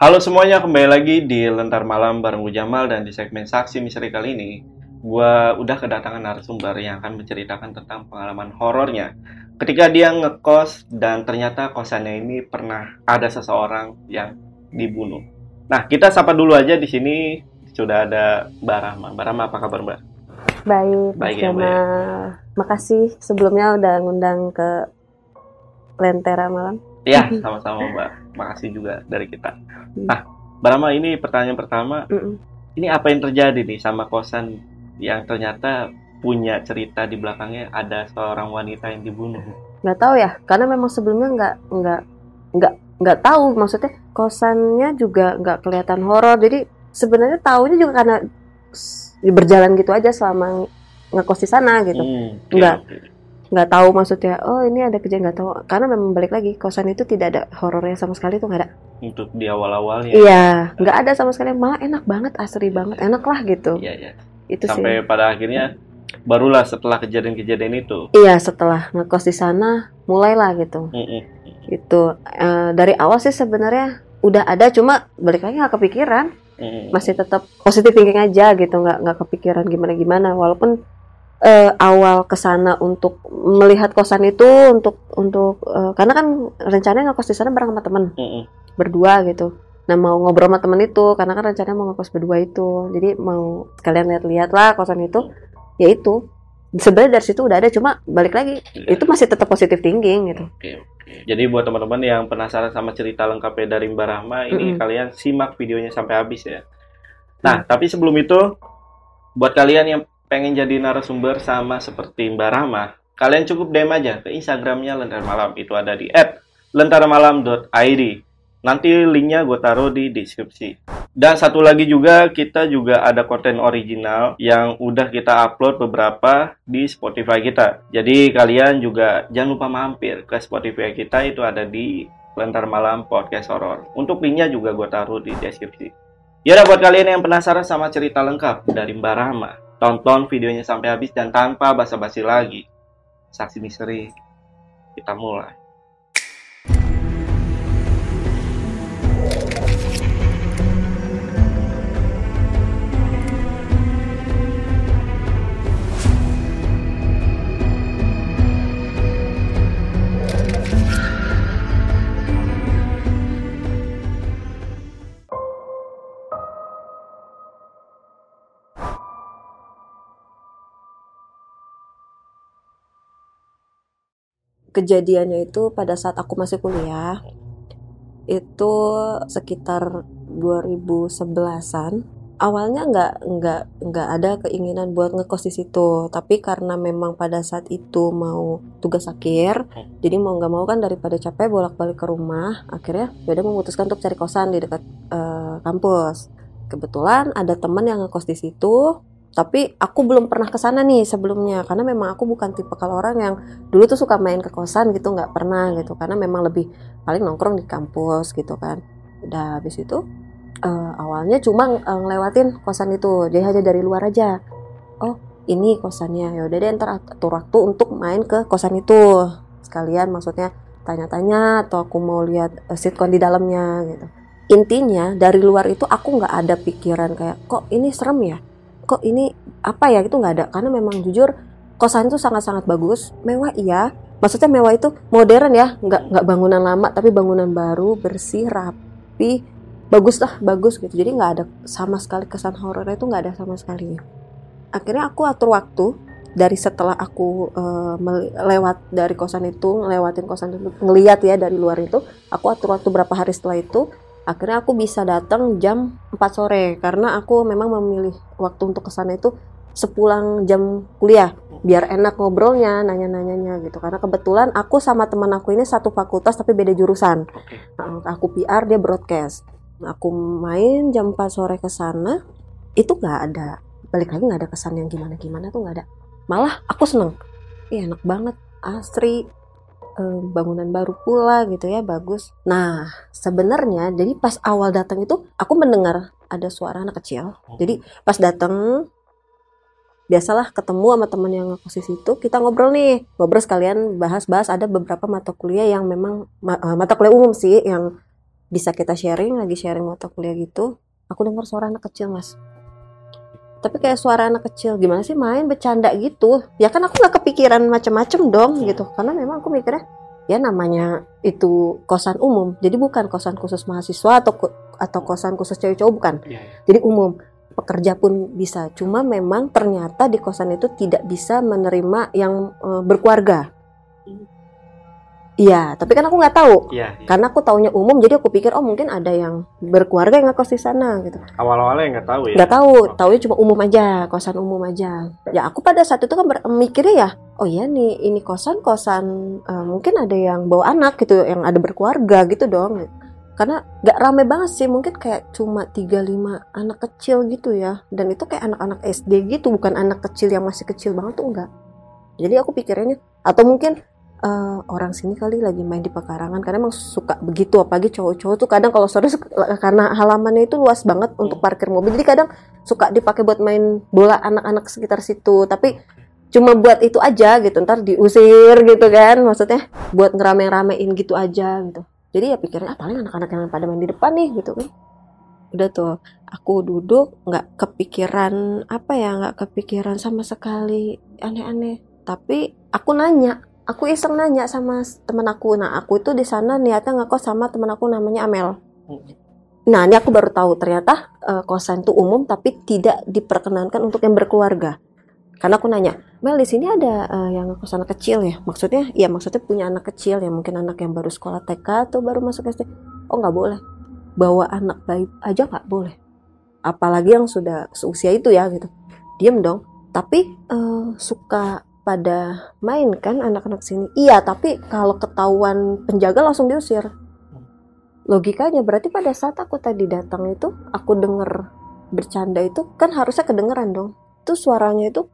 Halo semuanya, kembali lagi di Lentar Malam bareng gue Jamal dan di segmen Saksi Misteri kali ini gue udah kedatangan narasumber yang akan menceritakan tentang pengalaman horornya ketika dia ngekos dan ternyata kosannya ini pernah ada seseorang yang dibunuh. Nah, kita sapa dulu aja di sini sudah ada Mbak Rahma. Mbak Rahma apa kabar Mbak? Baik, Baik ya, Mbak, Jamal. Makasih sebelumnya udah ngundang ke Lentera Malam. Ya, sama-sama Mbak. Makasih juga dari kita. Nah, Mbak Rahma ini pertanyaan pertama, Mm-mm. ini apa yang terjadi nih sama kosan yang ternyata punya cerita di belakangnya ada seorang wanita yang dibunuh. Nggak tahu ya, karena memang sebelumnya nggak nggak nggak nggak tahu maksudnya kosannya juga nggak kelihatan horor. Jadi sebenarnya tahunya juga karena berjalan gitu aja selama ngekos di sana gitu. Hmm, oke, Enggak. Nggak tahu maksudnya, oh ini ada kejadian nggak tahu. Karena memang balik lagi kosan itu tidak ada horornya sama sekali tuh nggak ada. Untuk di awal-awalnya. Iya, nggak ada sama sekali. Malah enak banget, asri banget, enak lah gitu. Iya, iya. Itu sih. Sampai pada akhirnya barulah setelah kejadian-kejadian itu. Iya, setelah ngekos di sana mulailah gitu. Mm-mm. Itu eh, dari awal sih sebenarnya udah ada cuma balik lagi nggak kepikiran. Mm-mm. Masih tetap positif thinking aja gitu, nggak nggak kepikiran gimana-gimana walaupun eh, awal ke sana untuk melihat kosan itu untuk untuk eh, karena kan rencananya ngekos di sana bareng sama temen Mm-mm. berdua gitu. Nah mau ngobrol sama temen itu karena kan rencananya mau ngekos berdua itu. Jadi mau sekalian lihat-lihat lah kosan itu. Ya itu. Sebenarnya dari situ udah ada cuma balik lagi Iya. itu masih tetap positif thinking gitu. Oke, oke. Jadi buat teman-teman yang penasaran sama cerita lengkapnya dari Mbak Rahma, ini Mm-mm. kalian simak videonya sampai habis ya. Nah, tapi sebelum itu, buat kalian yang pengen jadi narasumber sama seperti Mbak Rahma, kalian cukup DM aja ke Instagramnya Lentera Malam. Itu ada di @lentaramalam.id. Nanti linknya gue taruh di deskripsi. Dan satu lagi juga, kita juga ada konten original yang udah kita upload beberapa di Spotify kita. Jadi kalian juga jangan lupa mampir ke Spotify kita, itu ada di Lentar Malam Podcast Horror. Untuk linknya juga gue taruh di deskripsi. Yaudah buat kalian yang penasaran sama cerita lengkap dari Mbak Rahma, tonton videonya sampai habis dan tanpa basa-basi lagi. Saksi misteri, kita mulai. Kejadiannya itu pada saat aku masih kuliah itu sekitar 2011-an. Awalnya nggak nggak nggak ada keinginan buat ngekos di situ, tapi karena memang pada saat itu mau tugas akhir, jadi mau nggak mau kan daripada capek bolak-balik ke rumah, akhirnya yaudah memutuskan untuk cari kosan di dekat eh, kampus. Kebetulan ada teman yang ngekos di situ, tapi aku belum pernah ke sana nih sebelumnya karena memang aku bukan tipe kalau orang yang dulu tuh suka main ke kosan gitu nggak pernah gitu. Karena memang lebih paling nongkrong di kampus gitu kan. Udah habis itu eh, awalnya cuma eh, ngelewatin kosan itu jadi hanya dari luar aja. Oh ini kosannya. Ya udah deh ntar atur waktu untuk main ke kosan itu. Sekalian maksudnya tanya-tanya atau aku mau lihat eh, sitcom di dalamnya gitu. Intinya dari luar itu aku nggak ada pikiran kayak kok ini serem ya kok ini apa ya itu nggak ada. Karena memang jujur kosan itu sangat-sangat bagus. Mewah iya. Maksudnya mewah itu modern ya. Nggak nggak bangunan lama tapi bangunan baru bersih rapi. Bagus lah bagus gitu. Jadi nggak ada sama sekali kesan horornya itu nggak ada sama sekali. Akhirnya aku atur waktu dari setelah aku mel- lewat dari kosan itu ngelewatin kosan itu ngeliat ya dari luar itu aku atur waktu berapa hari setelah itu akhirnya aku bisa datang jam 4 sore karena aku memang memilih waktu untuk ke sana itu sepulang jam kuliah biar enak ngobrolnya nanya-nanyanya gitu. Karena kebetulan aku sama teman aku ini satu fakultas tapi beda jurusan. Oke. Nah, aku PR dia broadcast. Aku main jam 4 sore ke sana itu nggak ada. Balik lagi nggak ada kesan yang gimana-gimana tuh nggak ada. Malah aku seneng. Ih, enak banget. Asri eh, bangunan baru pula gitu ya bagus. Nah sebenarnya jadi pas awal datang itu aku mendengar ada suara anak kecil. Jadi pas datang biasalah ketemu sama teman yang ngekos di situ kita ngobrol nih. Ngobrol sekalian bahas-bahas ada beberapa mata kuliah yang memang ma- eh, mata kuliah umum sih yang bisa kita sharing lagi sharing mata kuliah gitu. Aku dengar suara anak kecil mas tapi kayak suara anak kecil gimana sih main bercanda gitu? Ya kan aku nggak kepikiran macem-macem dong gitu. Karena memang aku mikirnya ya namanya itu kosan umum. Jadi bukan kosan khusus mahasiswa atau atau kosan khusus cewek-cowok bukan. Iya, iya. jadi umum pekerja pun bisa. Cuma memang ternyata di kosan itu tidak bisa menerima yang eh, berkeluarga iya tapi kan aku nggak tahu. Iya, iya. karena aku taunya umum jadi aku pikir oh mungkin ada yang berkeluarga yang ngekos di sana gitu. Awal-awalnya nggak tahu ya. nggak tahu taunya cuma umum aja kosan umum aja. Ya aku pada saat itu kan mikirnya ya oh iya nih ini kosan kosan eh, mungkin ada yang bawa anak gitu yang ada berkeluarga gitu dong. Karena nggak rame banget sih mungkin kayak cuma 35 anak kecil gitu ya. Dan itu kayak anak-anak SD gitu bukan anak kecil yang masih kecil banget tuh enggak jadi aku pikirannya atau mungkin eh, orang sini kali lagi main di pekarangan karena emang suka begitu apalagi cowok-cowok tuh kadang kalau sore suka- karena halamannya itu luas banget untuk parkir mobil jadi kadang suka dipakai buat main bola anak-anak sekitar situ tapi cuma buat itu aja gitu ntar diusir gitu kan maksudnya buat ngerame-ramein gitu aja gitu. Jadi ya pikirnya ah paling anak-anak yang pada main di depan nih gitu kan. Udah tuh aku duduk nggak kepikiran apa ya nggak kepikiran sama sekali aneh-aneh. Tapi aku nanya aku iseng nanya sama temen aku nah aku itu di sana niatnya ngekos sama temen aku namanya Amel Nah, ini aku baru tahu ternyata eh, kosan itu umum tapi tidak diperkenankan untuk yang berkeluarga. Karena aku nanya, Mel di sini ada eh, yang kos anak kecil ya? Maksudnya, ya maksudnya punya anak kecil ya mungkin anak yang baru sekolah TK atau baru masuk SD. Oh nggak boleh, bawa anak bayi aja nggak boleh. Apalagi yang sudah seusia itu ya gitu. Diem dong. Tapi eh, suka pada main kan anak-anak sini. Iya, tapi kalau ketahuan penjaga langsung diusir logikanya berarti pada saat aku tadi datang itu aku denger bercanda itu kan harusnya kedengeran dong itu suaranya itu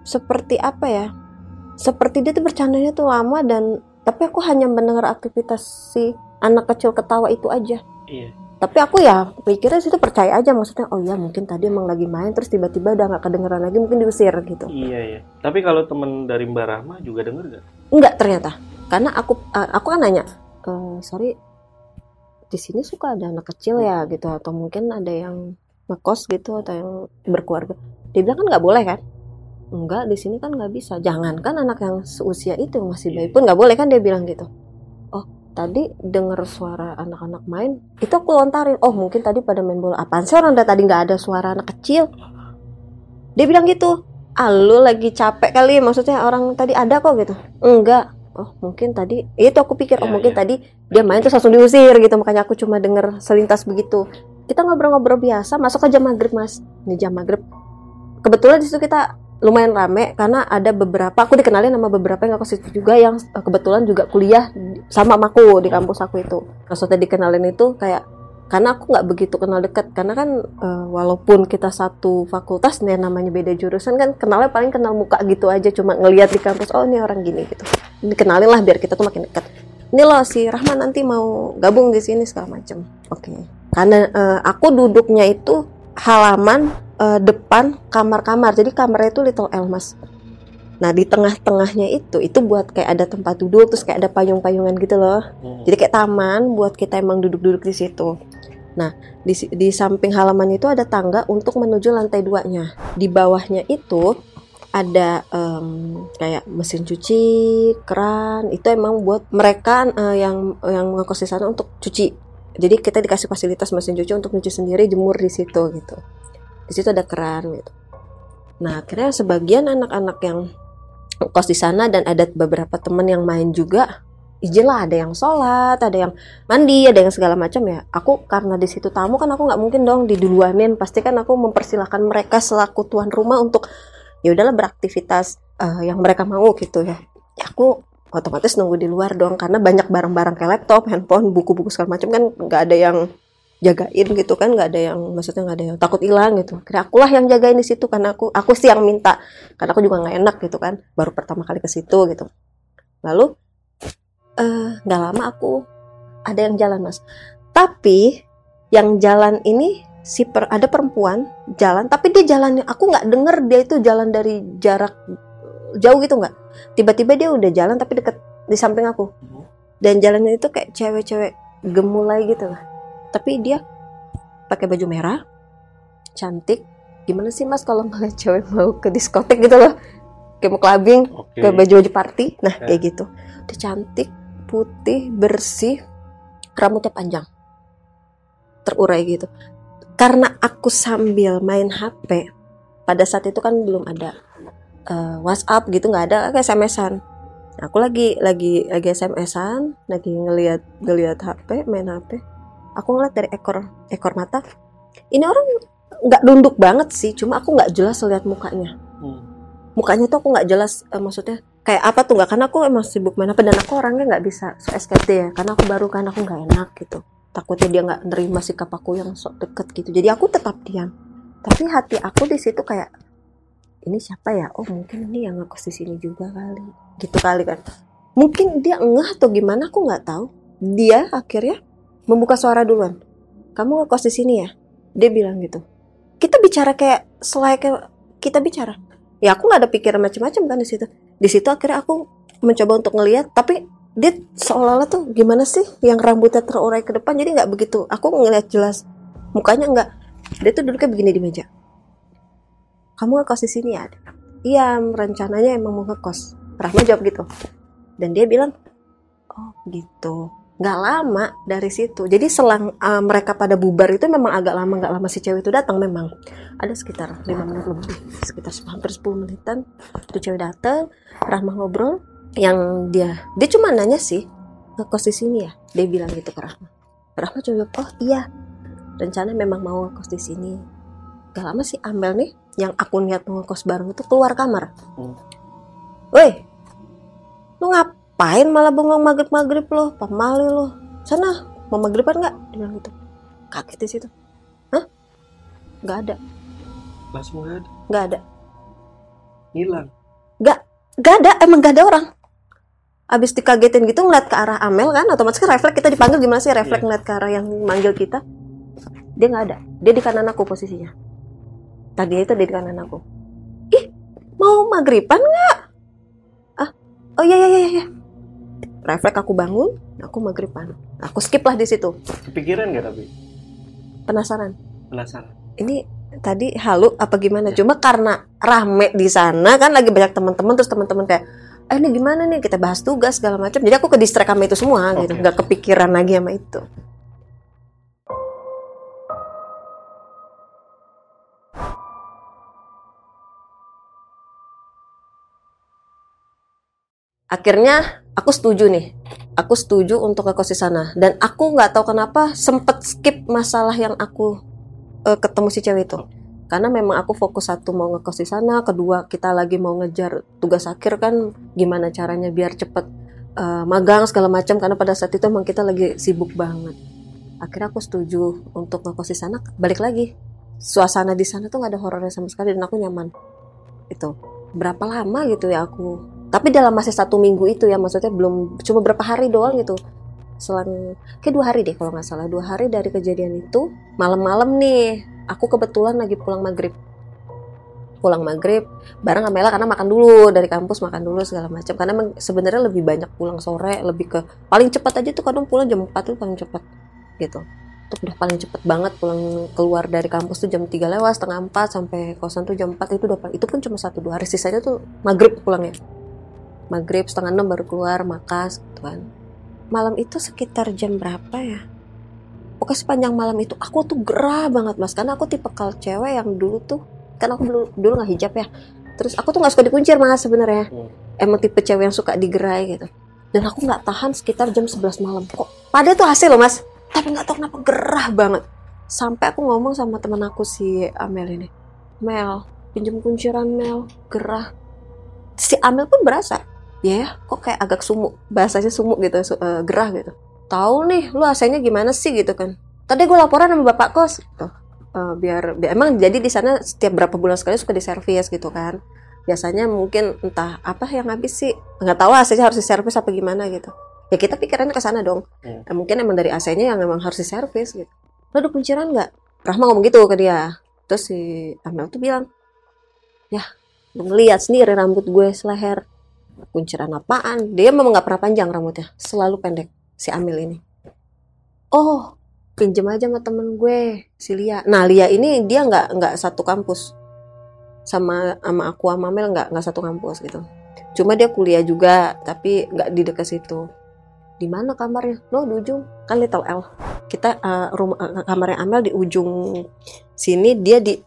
seperti apa ya seperti dia tuh bercandanya tuh lama dan tapi aku hanya mendengar aktivitas si anak kecil ketawa itu aja Iya. Tapi aku ya pikirnya situ percaya aja maksudnya oh ya mungkin tadi emang lagi main terus tiba-tiba udah nggak kedengeran lagi mungkin diusir gitu Iya, iya. Tapi kalau temen dari Mbak Rahma juga denger nggak? Enggak ternyata. Karena aku eh, aku kan nanya, "Eh, sorry, di sini suka ada anak kecil ya gitu atau mungkin ada yang ngekos gitu atau yang berkeluarga. Dia bilang kan nggak boleh kan? Enggak, di sini kan nggak bisa. Jangankan anak yang seusia itu masih bayi pun nggak boleh kan dia bilang gitu. Tadi dengar suara anak-anak main, itu aku lontarin. Oh, mungkin tadi pada main bola. Apaan sih orang dari tadi nggak ada suara anak kecil? Dia bilang gitu. Ah, lu lagi capek kali maksudnya orang tadi ada kok gitu. Enggak. Oh, mungkin tadi itu aku pikir oh Iya, mungkin iya. tadi dia main terus langsung diusir gitu makanya aku cuma denger selintas begitu. Kita ngobrol-ngobrol biasa masuk ke jam maghrib mas. Ini jam maghrib. Kebetulan di situ kita lumayan rame karena ada beberapa aku dikenalin sama beberapa yang aku situ juga yang eh, kebetulan juga kuliah sama aku di kampus aku itu. Maksudnya dikenalin itu kayak karena aku nggak begitu kenal dekat karena kan eh, walaupun kita satu fakultas nih namanya beda jurusan kan kenalnya paling kenal muka gitu aja cuma ngelihat di kampus oh ini orang gini gitu. Dikenalin lah biar kita tuh makin dekat. Ini loh si Rahman nanti mau gabung di sini segala macem. Oke. Karena eh, aku duduknya itu halaman eh, depan kamar-kamar jadi kamarnya itu little L mas nah di tengah-tengahnya itu itu buat kayak ada tempat duduk terus kayak ada payung-payungan gitu loh Hmm. jadi kayak taman buat kita emang duduk-duduk di situ. Nah, di, di samping halaman itu ada tangga untuk menuju lantai duanya. Di bawahnya itu ada em, kayak mesin cuci, keran. Itu emang buat mereka eh, yang yang ngekos di sana untuk cuci. Jadi kita dikasih fasilitas mesin cuci untuk nyuci sendiri, jemur di situ gitu. Di situ ada keran gitu. Nah, akhirnya sebagian anak-anak yang kos di sana dan ada beberapa teman yang main juga izin lah ada yang sholat ada yang mandi ada yang segala macam ya. Aku karena di situ tamu kan aku nggak mungkin dong diduluanin. Pasti kan aku mempersilahkan mereka selaku tuan rumah untuk ya udahlah beraktivitas eh, yang mereka mau gitu ya. Ya, aku otomatis nunggu di luar dong karena banyak barang-barang kayak laptop handphone buku-buku segala macam kan nggak ada yang jagain gitu kan nggak ada yang maksudnya nggak ada yang takut hilang gitu. Kira akulah yang jagain di situ karena aku aku sih yang minta. Karena aku juga nggak enak gitu kan baru pertama kali ke situ gitu. Lalu eh, nggak lama aku ada yang jalan mas. Tapi yang jalan ini si per, ada perempuan jalan tapi dia jalannya aku nggak denger dia itu jalan dari jarak jauh gitu nggak. Tiba-tiba dia udah jalan tapi deket di samping aku. Dan jalannya itu kayak cewek-cewek gemulai gitu lah tapi dia pakai baju merah cantik. Gimana sih mas kalau ngeliat cewek mau ke diskotek gitu loh? Kayak mau clubbing Oke. ke baju baju party. Nah Ya. kayak gitu. Dia cantik putih bersih rambutnya panjang. Terurai gitu. Karena aku sambil main HP pada saat itu kan belum ada eh, WhatsApp gitu nggak ada kayak SMS-an aku lagi lagi lagi SMS-an lagi ngelihat ngelihat HP main HP aku ngeliat dari ekor ekor mata. Ini orang nggak nunduk banget sih cuma aku nggak jelas lihat mukanya. Hmm. mukanya tuh aku nggak jelas eh, maksudnya kayak apa tuh nggak karena aku emang sibuk main apa dan aku orangnya nggak bisa so SKT ya karena aku baru kan aku nggak enak gitu. Takutnya dia nggak nerima sikap aku yang sok deket gitu. Jadi aku tetap diam. Tapi hati aku di situ kayak ini siapa ya? Oh mungkin ini yang ngekos di sini juga kali. Gitu kali kan. Mungkin dia ngeh atau gimana aku nggak tahu. Dia akhirnya membuka suara duluan. Kamu ngekos di sini ya? Dia bilang gitu. Kita bicara kayak selayaknya kita bicara. Ya aku nggak ada pikiran macam-macam kan di situ. Di situ akhirnya aku mencoba untuk ngelihat tapi dia seolah-olah tuh gimana sih yang rambutnya terurai ke depan jadi nggak begitu. Aku ngelihat jelas. Mukanya nggak. Dia tuh duduknya begini di meja. Kamu ngekos di sini ya? Iya rencananya emang mau ngekos. Rahma jawab gitu. Dan dia bilang oh gitu nggak lama dari situ. Jadi selang uh, mereka pada bubar itu memang agak lama nggak lama si cewek itu datang memang. Ada sekitar 5 menit lebih sekitar hampir 10 menitan tuh cewek datang Rahma ngobrol yang dia dia cuma nanya sih ngekos di sini ya? Dia bilang gitu ke Rahma. Rahma jawab, oh iya rencana memang mau ngekos di sini. Gak lama sih Amel nih yang aku niat mau ngekos bareng itu keluar kamar. Hmm. woi lu ngapain malah bengong maghrib maghrib lo pamali lo sana mau maghriban nggak dia bilang gitu kaget di situ hah nggak ada Langsung nggak ada. nggak ada Hilang. Gak ada, emang gak ada orang. Abis dikagetin gitu ngeliat ke arah Amel kan, otomatis kan refleks kita dipanggil gimana sih refleks Iya. ngeliat ke arah yang manggil kita. Dia nggak ada, dia di kanan aku posisinya. Tadi itu dia di kanan aku. Ih, mau maghriban nggak? Ah, oh iya iya iya iya. Refleks aku bangun, aku maghriban. Aku skip lah di situ. Kepikiran nggak tapi? Penasaran. Penasaran. Ini tadi halu apa gimana? Cuma karena rame di sana kan lagi banyak teman-teman terus teman-teman kayak eh ini gimana nih kita bahas tugas segala macam. Jadi aku ke distract sama itu semua gitu, Oke. nggak kepikiran lagi sama itu. Akhirnya aku setuju nih. Aku setuju untuk ke kos di sana. Dan aku nggak tahu kenapa sempet skip masalah yang aku eh, ketemu si cewek itu. Karena memang aku fokus satu mau ngekos di sana kedua kita lagi mau ngejar tugas akhir kan gimana caranya biar cepet eh, magang segala macam. Karena pada saat itu emang kita lagi sibuk banget. Akhirnya aku setuju untuk ngekos di sana. Balik lagi suasana di sana tuh nggak ada horornya sama sekali dan aku nyaman. Itu. Berapa lama gitu ya aku tapi dalam masih satu minggu itu ya maksudnya belum cuma berapa hari doang gitu. Selang kayak dua hari deh kalau nggak salah. Dua hari dari kejadian itu malam-malam nih aku kebetulan lagi pulang maghrib. Pulang maghrib bareng sama Ella karena makan dulu dari kampus makan dulu segala macam. Karena sebenarnya lebih banyak pulang sore lebih ke paling cepat aja tuh kadang pulang jam 4 tuh paling cepat gitu. Tuh udah paling cepet banget pulang keluar dari kampus tuh jam 3 lewat setengah 4 sampai kosan tuh jam 4 itu udah itu pun cuma satu dua hari. Sisanya tuh maghrib pulangnya maghrib setengah 6 baru keluar makas gitu kan. Malam itu sekitar jam berapa ya? Pokoknya sepanjang malam itu aku tuh gerah banget mas. Karena aku tipe kal cewek yang dulu tuh kan aku dulu dulu nggak hijab ya. Terus aku tuh nggak suka dikuncir mas sebenarnya. Hmm. emang tipe cewek yang suka digerai gitu. Dan aku nggak tahan sekitar jam 11 malam. Kok pada tuh hasil loh mas. Tapi nggak tahu kenapa gerah banget. Sampai aku ngomong sama temen aku si Amel ini. Mel pinjam kunciran Mel. Gerah. Si Amel pun berasa ya ya, kok kayak agak sumuk bahasanya sumuk gitu su- eh, gerah gitu. Tahu nih lu AC-nya gimana sih gitu kan. Tadi gue laporan sama bapak kos gitu. Eh, biar, biar emang jadi di sana setiap berapa bulan sekali suka diservis gitu kan. Biasanya mungkin entah apa yang habis sih nggak tahu AC-nya harus diservis apa gimana gitu. Ya kita pikirannya ke sana dong. Hmm. Mungkin emang dari AC-nya yang emang harus diservis gitu. Lo ada kunciran nggak? Rahma ngomong gitu ke dia. Terus si Amel tuh bilang ya lu ngeliat sendiri rambut gue seleher kunciran apaan? Dia memang nggak pernah panjang rambutnya. Selalu pendek si Amel ini. Oh pinjem aja sama temen gue si Lia. Nah Lia ini dia nggak nggak satu kampus. Sama sama aku sama Mel nggak nggak satu kampus gitu. Cuma dia kuliah juga tapi nggak di dekat situ. Di mana kamarnya? Lo di ujung. Kan Little L. Kita uh, rumah uh, kamarnya Amel di ujung sini dia di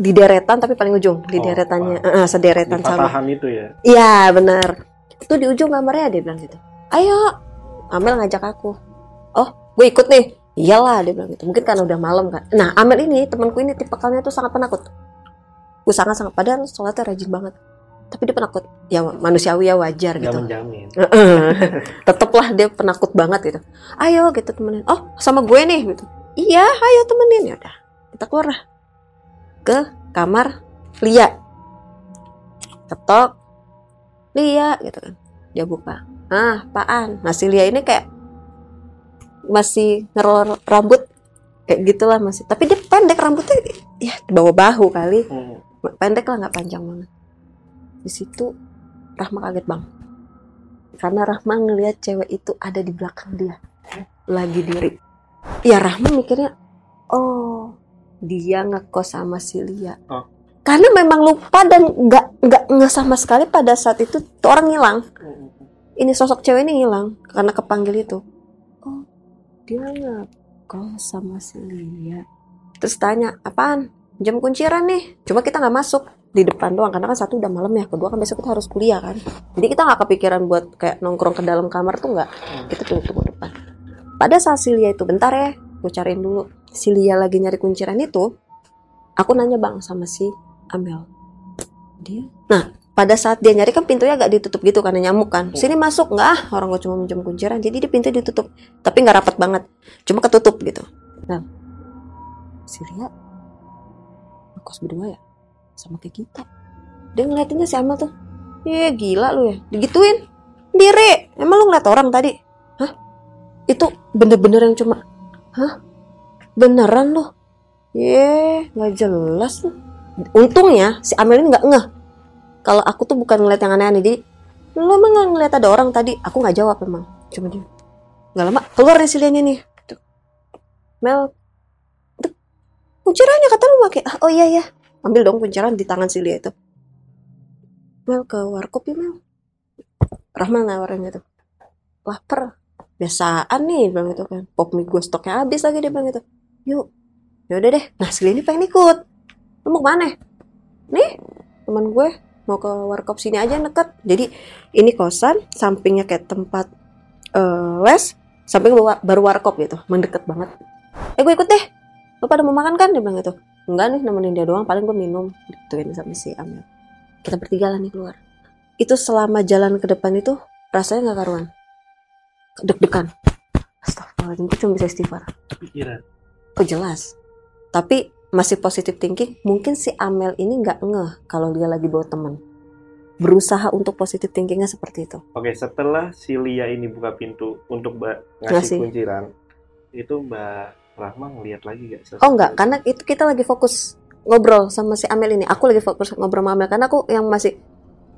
di deretan tapi paling ujung di Oh, deretannya uh, sederetan sama itu ya. Iya benar. Itu di ujung kamarnya dia bilang gitu. Ayo, Amel ngajak aku. Oh, gue ikut nih. Iyalah dia bilang gitu. Mungkin karena udah malam kan. Nah Amel ini temanku ini tipikalnya tuh sangat penakut. Gue sangat sangat padahal sholatnya rajin banget. Tapi dia penakut. Ya manusiawi ya wajar Gak gitu. menjamin. Teteplah dia penakut banget gitu. Ayo gitu temenin. Oh sama gue nih gitu. Iya, ayo temenin ya udah. Kita keluar lah ke kamar Lia. Ketok. Lia gitu kan. Dia buka. Ah, apaan? Nah si Lia ini kayak masih ngerol rambut kayak gitulah masih. Tapi dia pendek rambutnya ya di bawah bahu kali. Hmm. Pendek lah nggak panjang banget. Di situ Rahma kaget bang. Karena Rahma ngelihat cewek itu ada di belakang dia. Lagi diri. Ya Rahma mikirnya, dia ngekos sama si Lia. Oh. Karena memang lupa dan nggak nggak nggak sama sekali pada saat itu tuh orang hilang. Ini sosok cewek ini hilang karena kepanggil itu. Oh dia ngekos sama si Lia. Terus tanya, apaan? Jam kunciran nih. Cuma kita nggak masuk di depan doang karena kan satu udah malam ya kedua kan besok kita harus kuliah kan jadi kita nggak kepikiran buat kayak nongkrong ke dalam kamar tuh nggak kita tunggu tunggu depan pada saat Silia itu bentar ya gue cariin dulu Silia lagi nyari kunciran itu aku nanya bang sama si Amel. Dia? Nah pada saat dia nyari kan pintunya agak ditutup gitu karena nyamuk kan. Sini masuk nggak ah orang gue cuma minjem kunciran. Jadi dia pintu ditutup tapi nggak rapat banget cuma ketutup gitu. Nah Silia kos berdua ya sama kayak kita. Dia ngeliatinnya si Amel tuh Iya gila lu ya. Digituin diri emang lu ngeliat orang tadi? Hah? Itu bener-bener yang cuma hah beneran loh. Ye nggak jelas tuh untungnya si Amel ini nggak ngeh. Kalau aku tuh bukan ngeliat yang aneh-aneh jadi lu emang nggak ngeliat ada orang tadi? Aku nggak jawab emang. Cuma dia. Nggak lama keluar nih si Lianya nih. Mel. Kuncirannya kata lu pakai. Oh iya iya. Ambil dong kunciran di tangan si Lia itu. Mel ke warkop ya Mel. Rahma nawarin gitu. Lapar. Biasaan nih bilang gitu kan. Pop mie gue stoknya habis lagi dia bilang gitu yuk. Yaudah deh nah ini pengen ikut. Lu mau ke mana? Nih teman gue mau ke warkop sini aja deket. Jadi ini kosan sampingnya kayak tempat eh, les samping baru, warkop gitu mendekat banget. Eh gue ikut deh. Lu pada mau makan kan? Dia bilang gitu. Enggak nih nemenin dia doang paling gue minum. Gituin sama si Amel kita bertiga lah nih keluar. Itu selama jalan ke depan itu rasanya nggak karuan. Deg-degan. Astagfirullahaladzim gue cuma bisa istighfar. Pikiran. Kok jelas tapi masih positif thinking mungkin si Amel ini nggak ngeh kalau dia lagi bawa teman berusaha untuk positif thinkingnya seperti itu Oke, setelah si Lia ini buka pintu untuk Mbak ngasih Ngasih. kunciran, itu Mbak Rahma ngeliat lagi gak? sesuatu? Oh enggak, karena itu kita lagi fokus ngobrol sama si Amel ini. Aku lagi fokus ngobrol sama Amel karena aku yang masih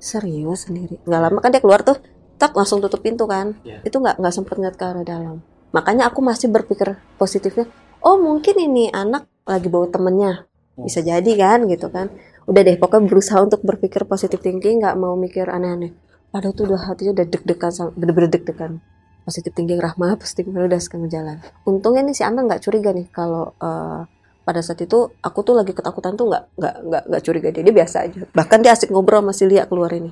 serius sendiri. Nggak lama kan dia keluar tuh, tak langsung tutup pintu kan. Iya. Itu nggak nggak sempet ngeliat ke arah dalam. Makanya aku masih berpikir positifnya. Oh mungkin ini anak lagi bawa temennya. Bisa jadi kan gitu kan. Udah deh pokoknya berusaha untuk berpikir positif thinking, nggak mau mikir aneh-aneh. Padahal tuh udah hatinya udah deg-degan, bener-bener deg-degan. Positif thinking Rahma, positif thinking udah sekarang jalan untungnya nih si Amel nggak curiga nih kalau eh, pada saat itu aku tuh lagi ketakutan tuh nggak nggak nggak nggak curiga dia dia biasa aja bahkan dia asik ngobrol sama si Lia keluar ini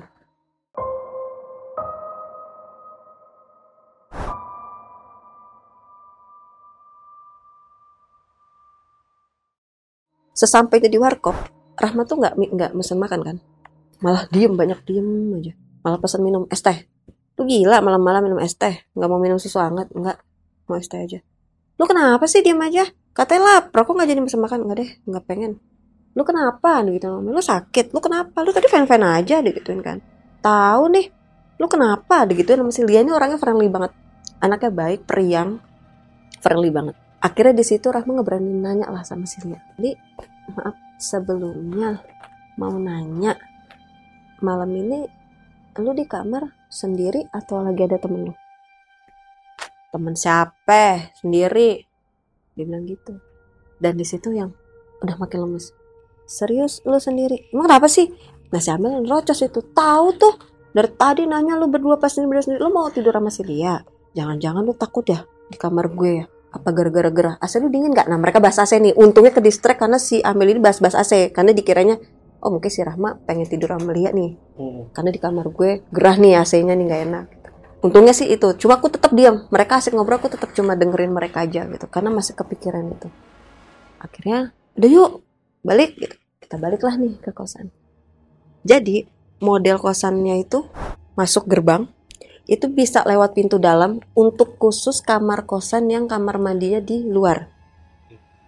sesampainya di warkop Rahma tuh nggak nggak mesen makan kan? Malah diem banyak diem aja. Malah pesan minum es teh. Lu gila malam-malam minum es teh. Nggak mau minum susu hangat nggak. Mau es teh aja. Lu kenapa sih diem aja? Katanya lapar kok nggak jadi pesan makan? Nggak deh nggak pengen. Lu kenapa? Gitu lu sakit lu kenapa? Lu tadi fan fan aja digituin kan? Tahu nih lu kenapa? Digituin sama si Lia. Ini orangnya friendly banget. Anaknya baik periang friendly banget akhirnya di situ Rahma nggak berani nanya lah sama si Lia. Jadi maaf sebelumnya mau nanya malam ini lu di kamar sendiri atau lagi ada temen lu? Temen siapa? Sendiri. Dia bilang gitu. Dan di situ yang udah makin lemes. Serius lu sendiri? Emang kenapa sih? Nah si Amel rocos itu. Tahu tuh. Dari tadi nanya lu berdua pas sendiri sendiri. Lu mau tidur sama si Lia? Jangan-jangan lu takut ya di kamar gue ya apa gara-gara gerah AC lu dingin nggak? Nah mereka bahas AC nih. Untungnya ke distract karena si Amel ini bahas-bahas AC karena dikiranya oh mungkin si Rahma pengen tidur sama Lia nih. Hmm. karena di kamar gue gerah nih AC-nya nih nggak enak. Untungnya sih itu. Cuma aku tetap diam. Mereka asik ngobrol aku tetap cuma dengerin mereka aja gitu. Karena masih kepikiran itu. Akhirnya udah yuk balik gitu. Kita baliklah nih ke kosan. Jadi model kosannya itu masuk gerbang itu bisa lewat pintu dalam untuk khusus kamar kosan yang kamar mandinya di luar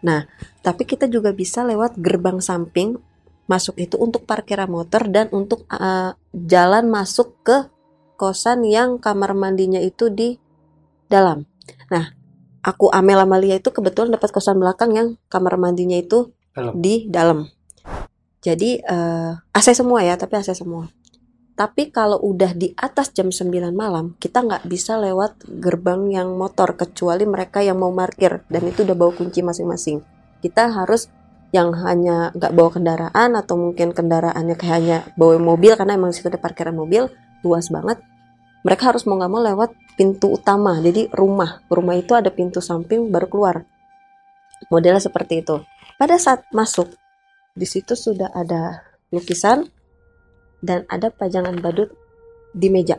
nah tapi kita juga bisa lewat gerbang samping masuk itu untuk parkiran motor dan untuk uh, jalan masuk ke kosan yang kamar mandinya itu di dalam. Nah, aku Amel Amalia itu kebetulan dapat kosan belakang yang kamar mandinya itu Dalam. di dalam. Jadi uh, AC semua ya, tapi AC semua. Tapi kalau udah di atas jam 9 malam, kita nggak bisa lewat gerbang yang motor kecuali mereka yang mau parkir dan itu udah bawa kunci masing-masing. Kita harus yang hanya nggak bawa kendaraan atau mungkin kendaraannya kayak hanya bawa mobil karena emang situ ada parkiran mobil luas banget. Mereka harus mau nggak mau lewat pintu utama jadi rumah. Rumah itu ada pintu samping baru keluar. Modelnya seperti itu. Pada saat masuk di situ sudah ada lukisan dan ada pajangan badut di meja.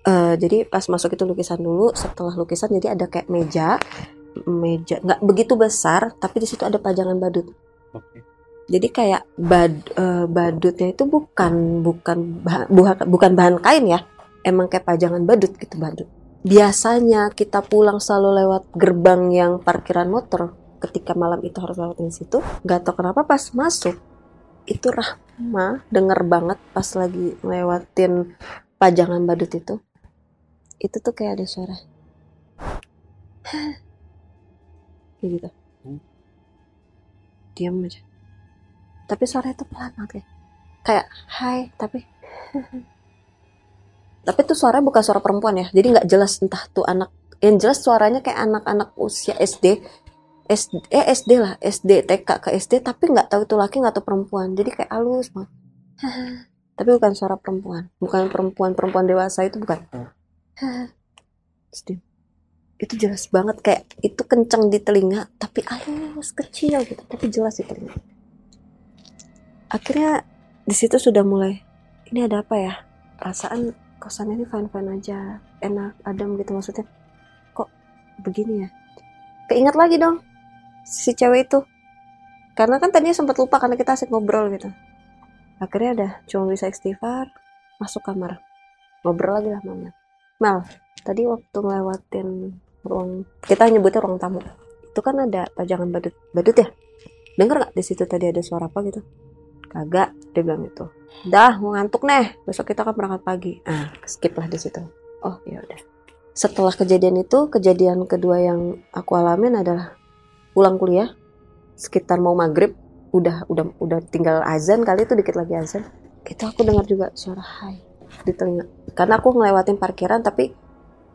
Eh, jadi pas masuk itu lukisan dulu setelah lukisan jadi ada kayak meja meja nggak begitu besar tapi di situ ada pajangan badut. Oke. jadi kayak bad, eh, badutnya itu bukan bukan bah- buha- bukan bahan kain ya emang kayak pajangan badut gitu badut. Biasanya kita pulang selalu lewat gerbang yang parkiran motor ketika malam itu harus lewatin situ nggak tahu kenapa pas masuk itu Rahma denger banget pas lagi lewatin pajangan badut itu. Itu tuh kayak ada suara kayak gitu. Diam aja. Tapi suaranya tuh pelan banget kayak kayak hai tapi tapi tuh suaranya bukan suara perempuan ya. Jadi nggak jelas entah tuh anak yang jelas suaranya kayak anak-anak usia SD SD eh SD lah SD TK ke SD tapi nggak tahu itu laki nggak tahu perempuan. Jadi kayak halus banget. Tapi bukan suara perempuan. Bukan perempuan perempuan dewasa itu bukan. Terus diam. itu jelas banget kayak itu kenceng di telinga tapi halus kecil gitu tapi jelas di telinga. Akhirnya di situ sudah mulai ini ada apa ya? Perasaan kosan ini fine fine aja enak adem gitu maksudnya. Kok begini ya? Keinget lagi dong si cewek itu. Karena kan tadinya sempat lupa karena kita asik ngobrol gitu. Akhirnya udah cuma bisa istighfar masuk kamar. Ngobrol lagi lah mama. Mel tadi waktu ngelewatin ruang kita nyebutnya ruang tamu. Itu kan ada pajangan badut badut ya? Denger nggak di situ tadi ada suara apa gitu? Kagak dia bilang itu dah mau ngantuk nih. Besok kita kan berangkat pagi. Ah skip lah di situ. Oh ya udah. Setelah kejadian itu kejadian kedua yang aku alamin adalah pulang kuliah sekitar mau maghrib udah udah udah tinggal azan kali itu dikit lagi azan. Itu aku dengar juga suara hai di telinga. Karena aku ngelewatin parkiran tapi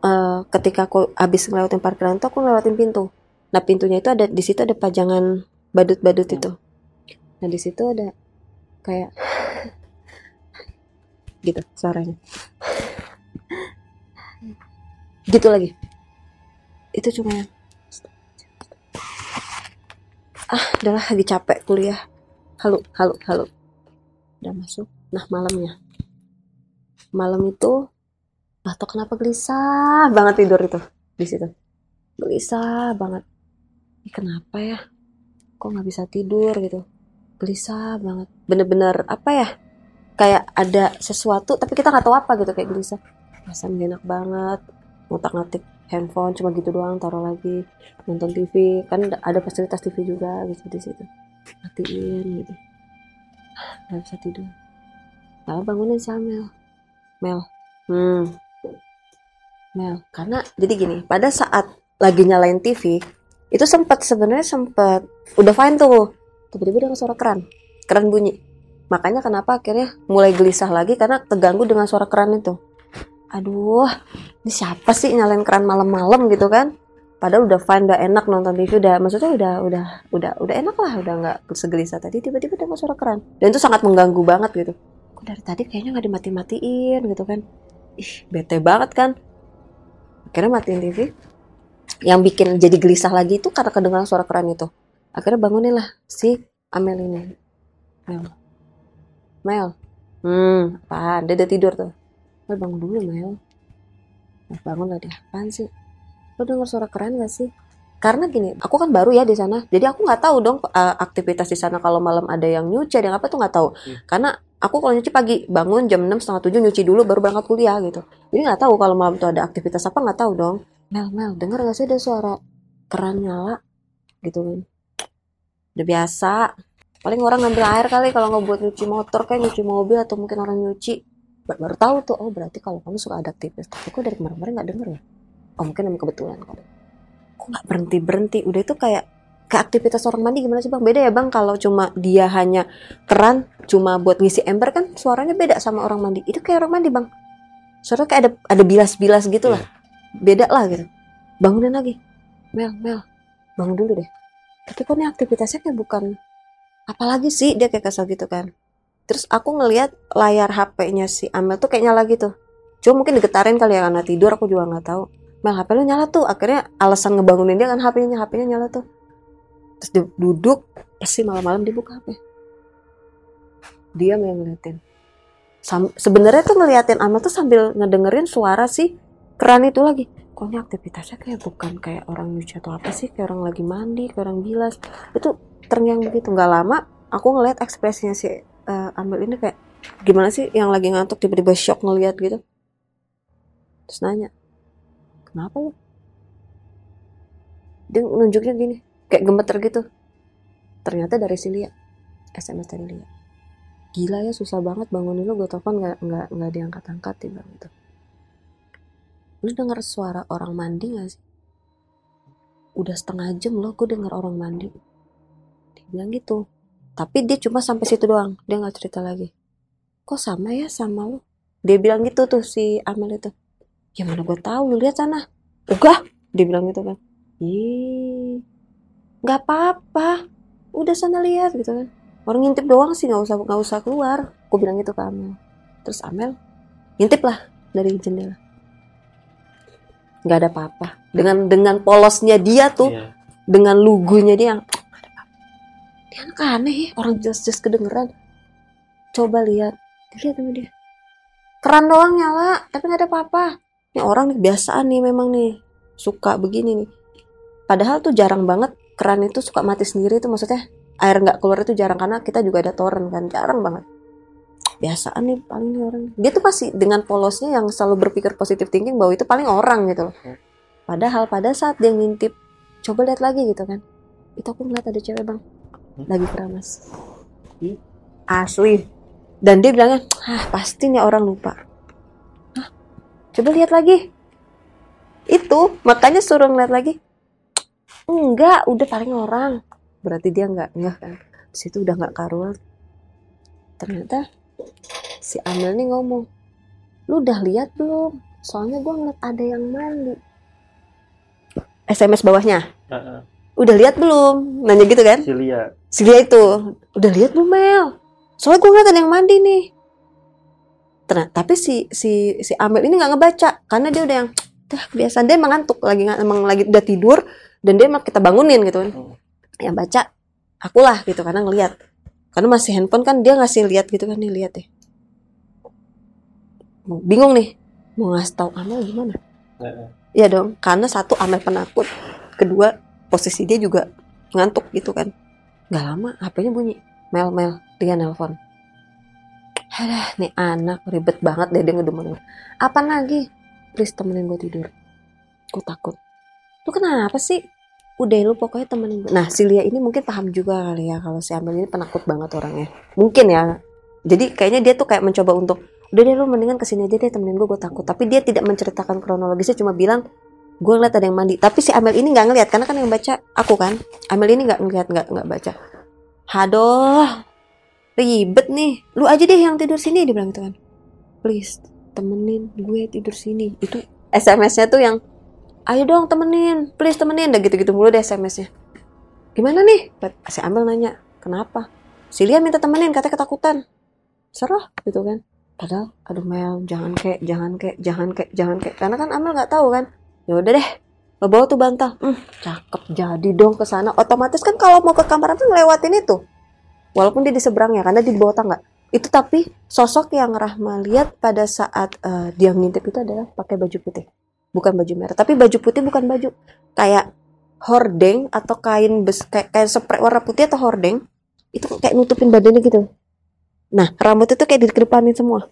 eh, ketika aku habis ngelewatin parkiran itu aku ngelewatin pintu. Nah pintunya itu ada di situ ada pajangan badut-badut itu. Nah di situ ada kayak gitu suaranya. Gitu lagi. Itu cuma yang ah udahlah lagi capek kuliah. Halo halo halo udah masuk. Nah malamnya. Malam itu atau kenapa gelisah banget tidur itu di situ. Gelisah banget. Ini kenapa ya? Kok nggak bisa tidur gitu? Gelisah banget. Bener-bener apa ya? Kayak ada sesuatu tapi kita nggak tahu apa gitu kayak gelisah. Rasanya enak banget? Ngotak ngatik handphone cuma gitu doang taruh lagi nonton TV kan ada fasilitas TV juga gitu di situ. Matiin gitu. Nggak bisa tidur. Lalu bangunin si Mel Mel. Hmm. Mel. Karena jadi gini pada saat lagi nyalain TV itu sempat sebenarnya sempat udah fine tuh. Tiba-tiba dengan suara keran. Keran bunyi. Makanya kenapa akhirnya mulai gelisah lagi karena terganggu dengan suara keran itu aduh ini siapa sih nyalain keran malam-malam gitu kan? Padahal udah fine udah enak nonton TV udah maksudnya udah udah udah udah enak lah udah nggak segelisah tadi tiba-tiba dengar suara keran. Dan itu sangat mengganggu banget gitu. Kok dari tadi kayaknya nggak dimati-matiin gitu kan? Ih bete banget kan? Akhirnya matiin TV yang bikin jadi gelisah lagi itu karena kedengaran suara keran itu. Akhirnya bangunin lah si Amel ini. Mel. Mel. Hmm apaan? Dia udah tidur tuh Mel bangun dulu Mel. Mel bangun lah dia apaan sih? Lo denger suara keren gak sih? Karena gini aku kan baru ya di sana. Jadi aku nggak tahu dong uh, aktivitas di sana kalau malam ada yang nyuci ada yang apa tuh nggak tahu. Hmm. karena aku kalau nyuci pagi bangun jam 6 setengah tujuh nyuci dulu baru berangkat kuliah gitu. Jadi nggak tahu kalau malam tuh ada aktivitas apa nggak tahu dong. Mel Mel denger gak sih ada suara keran nyala? Gitu kan. Udah biasa. Paling orang ngambil air kali kalau nggak buat nyuci motor kayak nyuci mobil atau mungkin orang nyuci baru tahu tuh oh berarti kalau kamu suka ada aktivitas tapi kok dari kemarin-kemarin nggak denger ya? Oh mungkin emang kebetulan kali kok nggak berhenti berhenti udah itu kayak kayak aktivitas orang mandi gimana sih bang? Beda ya bang kalau cuma dia hanya keran cuma buat ngisi ember kan suaranya beda sama orang mandi. Itu kayak orang mandi bang. Suara kayak ada ada bilas-bilas gitu lah. Beda lah gitu. Bangunin lagi. Mel Mel bangun dulu deh. Tapi kok ini aktivitasnya kayak bukan apalagi sih dia kayak kesel gitu kan terus aku ngelihat layar HP-nya si Amel tuh kayak nyala gitu. Cuma mungkin digetarin kali ya karena tidur aku juga nggak tahu. Mel HP lu nyala tuh. Akhirnya alasan ngebangunin dia kan HP-nya HP-nya nyala tuh. Terus dia duduk pasti malam-malam dia buka HP dia yang ngeliatin. Sebenarnya tuh ngeliatin Amel tuh sambil ngedengerin suara si keran itu lagi. Kok ini aktivitasnya kayak bukan kayak orang nyuci atau apa sih? Kayak orang lagi mandi kayak orang bilas. Itu terngiang begitu. Nggak lama aku ngeliat ekspresinya si eh, Amel ini kayak gimana sih yang lagi ngantuk tiba-tiba shock ngeliat gitu? Terus nanya kenapa lu? Dia nunjuknya gini kayak gemeter gitu. Ternyata dari si Lia SMS dari Lia. Gila ya susah banget bangunin lu gue telepon nggak nggak nggak diangkat angkat bilang gitu. Lu denger suara orang mandi gak sih? Udah setengah jam loh gue denger orang mandi. Dia bilang gitu tapi dia cuma sampai situ doang. Dia nggak cerita lagi. Kok sama ya sama lu? Dia bilang gitu tuh si Amel itu. Ya mana gue tahu lu lihat sana. Enggak dia bilang gitu kan. Ih nggak apa-apa. Udah sana lihat gitu kan. Orang ngintip doang sih nggak usah nggak usah keluar. Gue bilang gitu ke Amel. Terus Amel ngintip lah dari jendela. Nggak ada apa-apa. Dengan dengan polosnya dia tuh Iya. dengan lugunya dia? Dia anak aneh ya orang jelas-jelas kedengeran. Coba lihat. Lihat sama dia. Keran doang nyala tapi nggak ada apa-apa. Ini orang nih biasaan nih memang nih. Suka begini nih. Padahal tuh jarang banget keran itu suka mati sendiri tuh maksudnya. Air nggak keluar itu jarang karena kita juga ada toren kan jarang banget. Biasaan nih paling nih orang. Dia tuh pasti dengan polosnya yang selalu berpikir positif thinking bahwa itu paling orang gitu loh. Padahal pada saat dia ngintip coba lihat lagi gitu kan. Itu aku ngeliat ada cewek bang lagi keramas Ih. asli. Dan dia bilangnya ah pasti nih orang lupa. Hah? coba lihat lagi. Itu makanya suruh ngeliat lagi. Enggak udah paling orang. Berarti dia nggak nggak kan? Situ udah nggak karuan. Ternyata si Amel nih ngomong lu udah lihat belum? Soalnya gua ngeliat ada yang mandi. SMS bawahnya? Heeh. udah lihat belum? Nanya gitu kan? Si Lia. Si dia itu udah lihat belum Mel? Soalnya gue ngeliat ada yang mandi nih. Ternyata, tapi si si si Amel ini nggak ngebaca karena dia udah yang dah biasa dia emang ngantuk lagi emang lagi udah tidur dan dia emang kita bangunin gitu kan. Hmm. yang baca akulah gitu karena ngelihat karena masih handphone kan dia ngasih lihat gitu kan nih lihat deh. Bingung nih mau ngasih tahu Amel gimana. Iya dong, karena satu Amel penakut, kedua posisi dia juga ngantuk gitu kan. Gak lama HP-nya bunyi. Mel, Mel, dia nelpon. Alah, nih anak ribet banget deh dia ngedemen gue. Apa lagi? Please temenin gue tidur. Gue takut. Lu kenapa sih? Udah lu pokoknya temenin gue. Nah, si Lia ini mungkin paham juga kali ya kalau si Amel ini penakut banget orangnya. Mungkin ya. Jadi kayaknya dia tuh kayak mencoba untuk udah deh lu mendingan ke sini aja deh temenin gue gue takut tapi dia tidak menceritakan kronologisnya cuma bilang gue ngeliat ada yang mandi. Tapi si Amel ini nggak ngeliat karena kan yang baca aku kan. Amel ini nggak ngeliat nggak nggak baca. Hadoh ribet nih. Lu aja deh yang tidur sini dia bilang gitu kan. Please temenin gue tidur sini. Itu SMS-nya tuh yang ayo dong temenin. Please temenin. Udah gitu-gitu mulu deh SMS-nya gimana nih? Si Amel nanya kenapa? Si Lia minta temenin katanya ketakutan. Serah gitu kan. Padahal aduh Mel jangan kek jangan kek jangan kek jangan kek. Karena kan Amel nggak tahu kan ya udah deh lo bawa tuh bantal. Hmm, cakep jadi dong ke sana. Otomatis kan kalau mau ke kamar tuh ngelewatin itu. Walaupun dia di seberangnya karena di bawah tangga. Itu tapi sosok yang Rahma lihat pada saat uh, dia ngintip itu adalah pakai baju putih. Bukan baju merah tapi baju putih bukan baju. Kayak hordeng atau kain bes kayak kain spray warna putih atau hordeng itu kayak nutupin badannya gitu. Nah rambut itu kayak dikedepanin semua.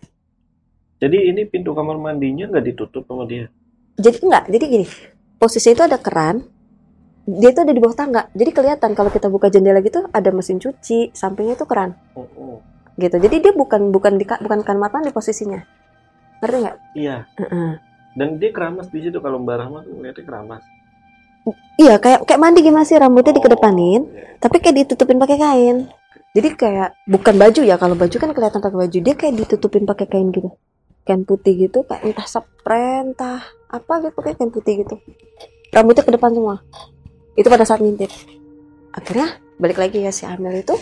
Jadi ini pintu kamar mandinya nggak ditutup sama dia jadi enggak jadi gini posisi itu ada keran dia itu ada di bawah tangga jadi kelihatan kalau kita buka jendela gitu ada mesin cuci sampingnya itu keran. Oh, oh. gitu jadi dia bukan bukan di bukan kamar mandi posisinya. Ngerti nggak iya. Uh -uh. dan dia keramas di situ kalau mbak Rahma ngeliatnya keramas. Iya kayak kayak mandi gimana sih rambutnya oh, dikedepanin yeah. tapi kayak ditutupin pakai kain. Jadi kayak bukan baju ya kalau baju kan kelihatan pakai baju dia kayak ditutupin pakai kain gitu. Kain putih gitu kayak entah spray entah apa gitu kayak kain putih gitu. Rambutnya ke depan semua. Itu pada saat ngintip akhirnya balik lagi ya si Amel itu.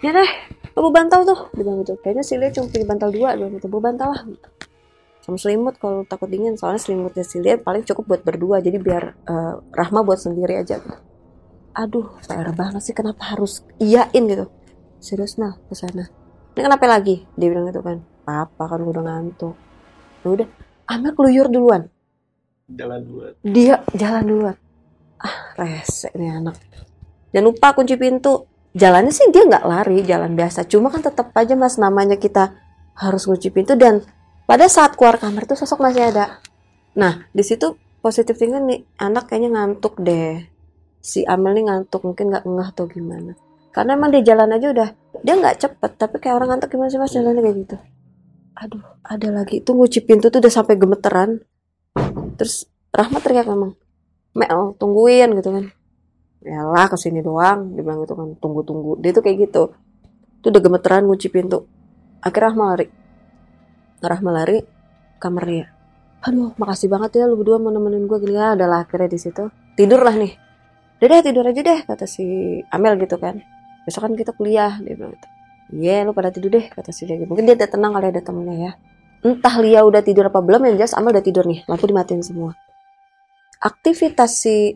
Ya deh lu bantal tuh. Bilang gitu kayaknya si Lia cuma pilih bantal dua dia gitu bu bantal lah. Sama selimut kalau takut dingin soalnya selimutnya si Lia paling cukup buat berdua jadi biar uh, Rahma buat sendiri aja. Gitu. aduh PR banget sih kenapa harus iyain gitu? Serius nah ke sana. Ini kenapa lagi? Dia bilang gitu kan apa kan udah ngantuk. Ya udah Amel keluyur duluan. Jalan duluan. Dia jalan duluan. Ah rese nih anak. Jangan lupa kunci pintu. Jalannya sih dia nggak lari jalan biasa. Cuma kan tetap aja mas namanya kita harus kunci pintu. Dan pada saat keluar kamar tuh sosok masih ada. Nah di situ positif tinggal nih anak kayaknya ngantuk deh. Si Amel nih ngantuk mungkin nggak ngeh atau gimana. Karena emang dia jalan aja udah dia nggak cepet tapi kayak orang ngantuk gimana sih mas jalannya kayak gitu aduh ada lagi. Itu ngunci pintu tuh udah sampai gemeteran. Terus Rahmat teriak memang Mel tungguin gitu kan. Ya lah ke sini doang dia bilang gitu kan. Tunggu tunggu dia tuh kayak gitu. Tuh udah gemeteran ngunci pintu. Akhirnya Rahmat lari. Rahmat lari kamar dia. Aduh makasih banget ya lu berdua mau nemenin gue gini ya adalah akhirnya di situ. Tidur lah nih. Udah deh tidur aja deh kata si Amel gitu kan. Besok kan kita kuliah dia bilang gitu Iya, yeah, lu pada tidur deh, kata si Lia. Mungkin dia udah tenang kali ada temennya ya. Entah Lia udah tidur apa belum, yang jelas Amal udah tidur nih. Lampu dimatiin semua. Aktivitas si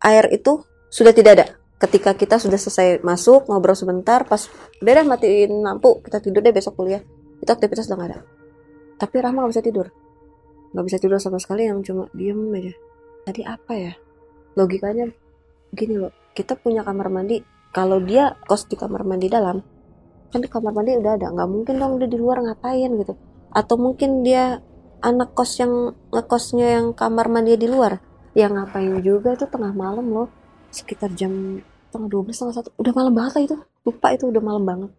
air itu sudah tidak ada. Ketika kita sudah selesai masuk, ngobrol sebentar, pas udah matiin lampu, kita tidur deh besok kuliah. Itu aktivitas udah gak ada. Tapi Rahma gak bisa tidur. Gak bisa tidur sama sekali yang cuma diem aja. Tadi apa ya? Logikanya gini loh, kita punya kamar mandi. Kalau dia kos di kamar mandi dalam, kan di kamar mandi udah ada nggak mungkin dong dia di luar ngapain gitu. Atau mungkin dia anak kos yang ngekosnya yang kamar mandi di luar. Ya ngapain juga itu tengah malam loh. Sekitar jam tengah dua belas tengah satu. Udah malam banget lah itu. Lupa itu udah malam banget.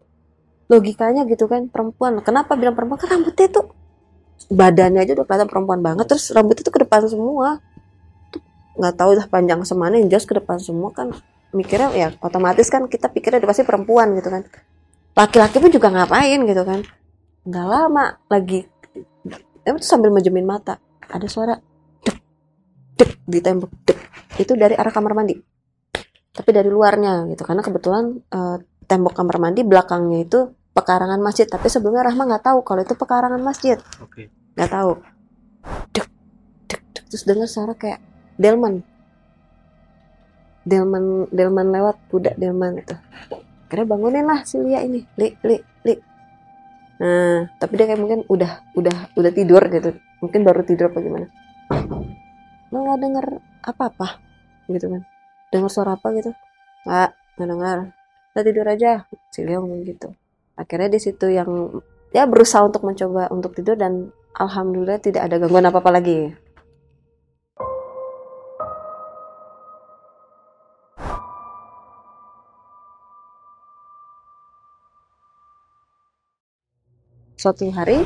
Logikanya gitu kan perempuan. Kenapa bilang perempuan? Kan rambutnya tuh badannya aja udah kelihatan perempuan banget. Terus rambutnya tuh ke depan semua. Nggak tahu dah panjang semana yang jelas ke depan semua kan mikirnya ya otomatis kan kita pikirnya pasti perempuan gitu kan laki-laki pun juga ngapain gitu kan? Nggak lama lagi itu sambil menjemin mata ada suara dek dek di tembok dek. Itu dari arah kamar mandi. Tapi dari luarnya gitu karena kebetulan uh, tembok kamar mandi belakangnya itu pekarangan masjid. Tapi sebelumnya Rahma nggak tahu kalau itu pekarangan masjid. Nggak tahu. Dek dek dek. Terus dengar suara kayak delman. Delman delman lewat budak delman itu akhirnya bangunin lah si Lia ini. Li li li. Nah tapi dia kayak mungkin udah udah udah tidur gitu. Mungkin baru tidur apa gimana. Lo nggak denger apa apa gitu kan. Dengar suara apa gitu? Nggak nggak dengar udah tidur aja si Lia ngomong gitu. Akhirnya di situ yang ya berusaha untuk mencoba untuk tidur dan alhamdulillah tidak ada gangguan apa apa lagi suatu hari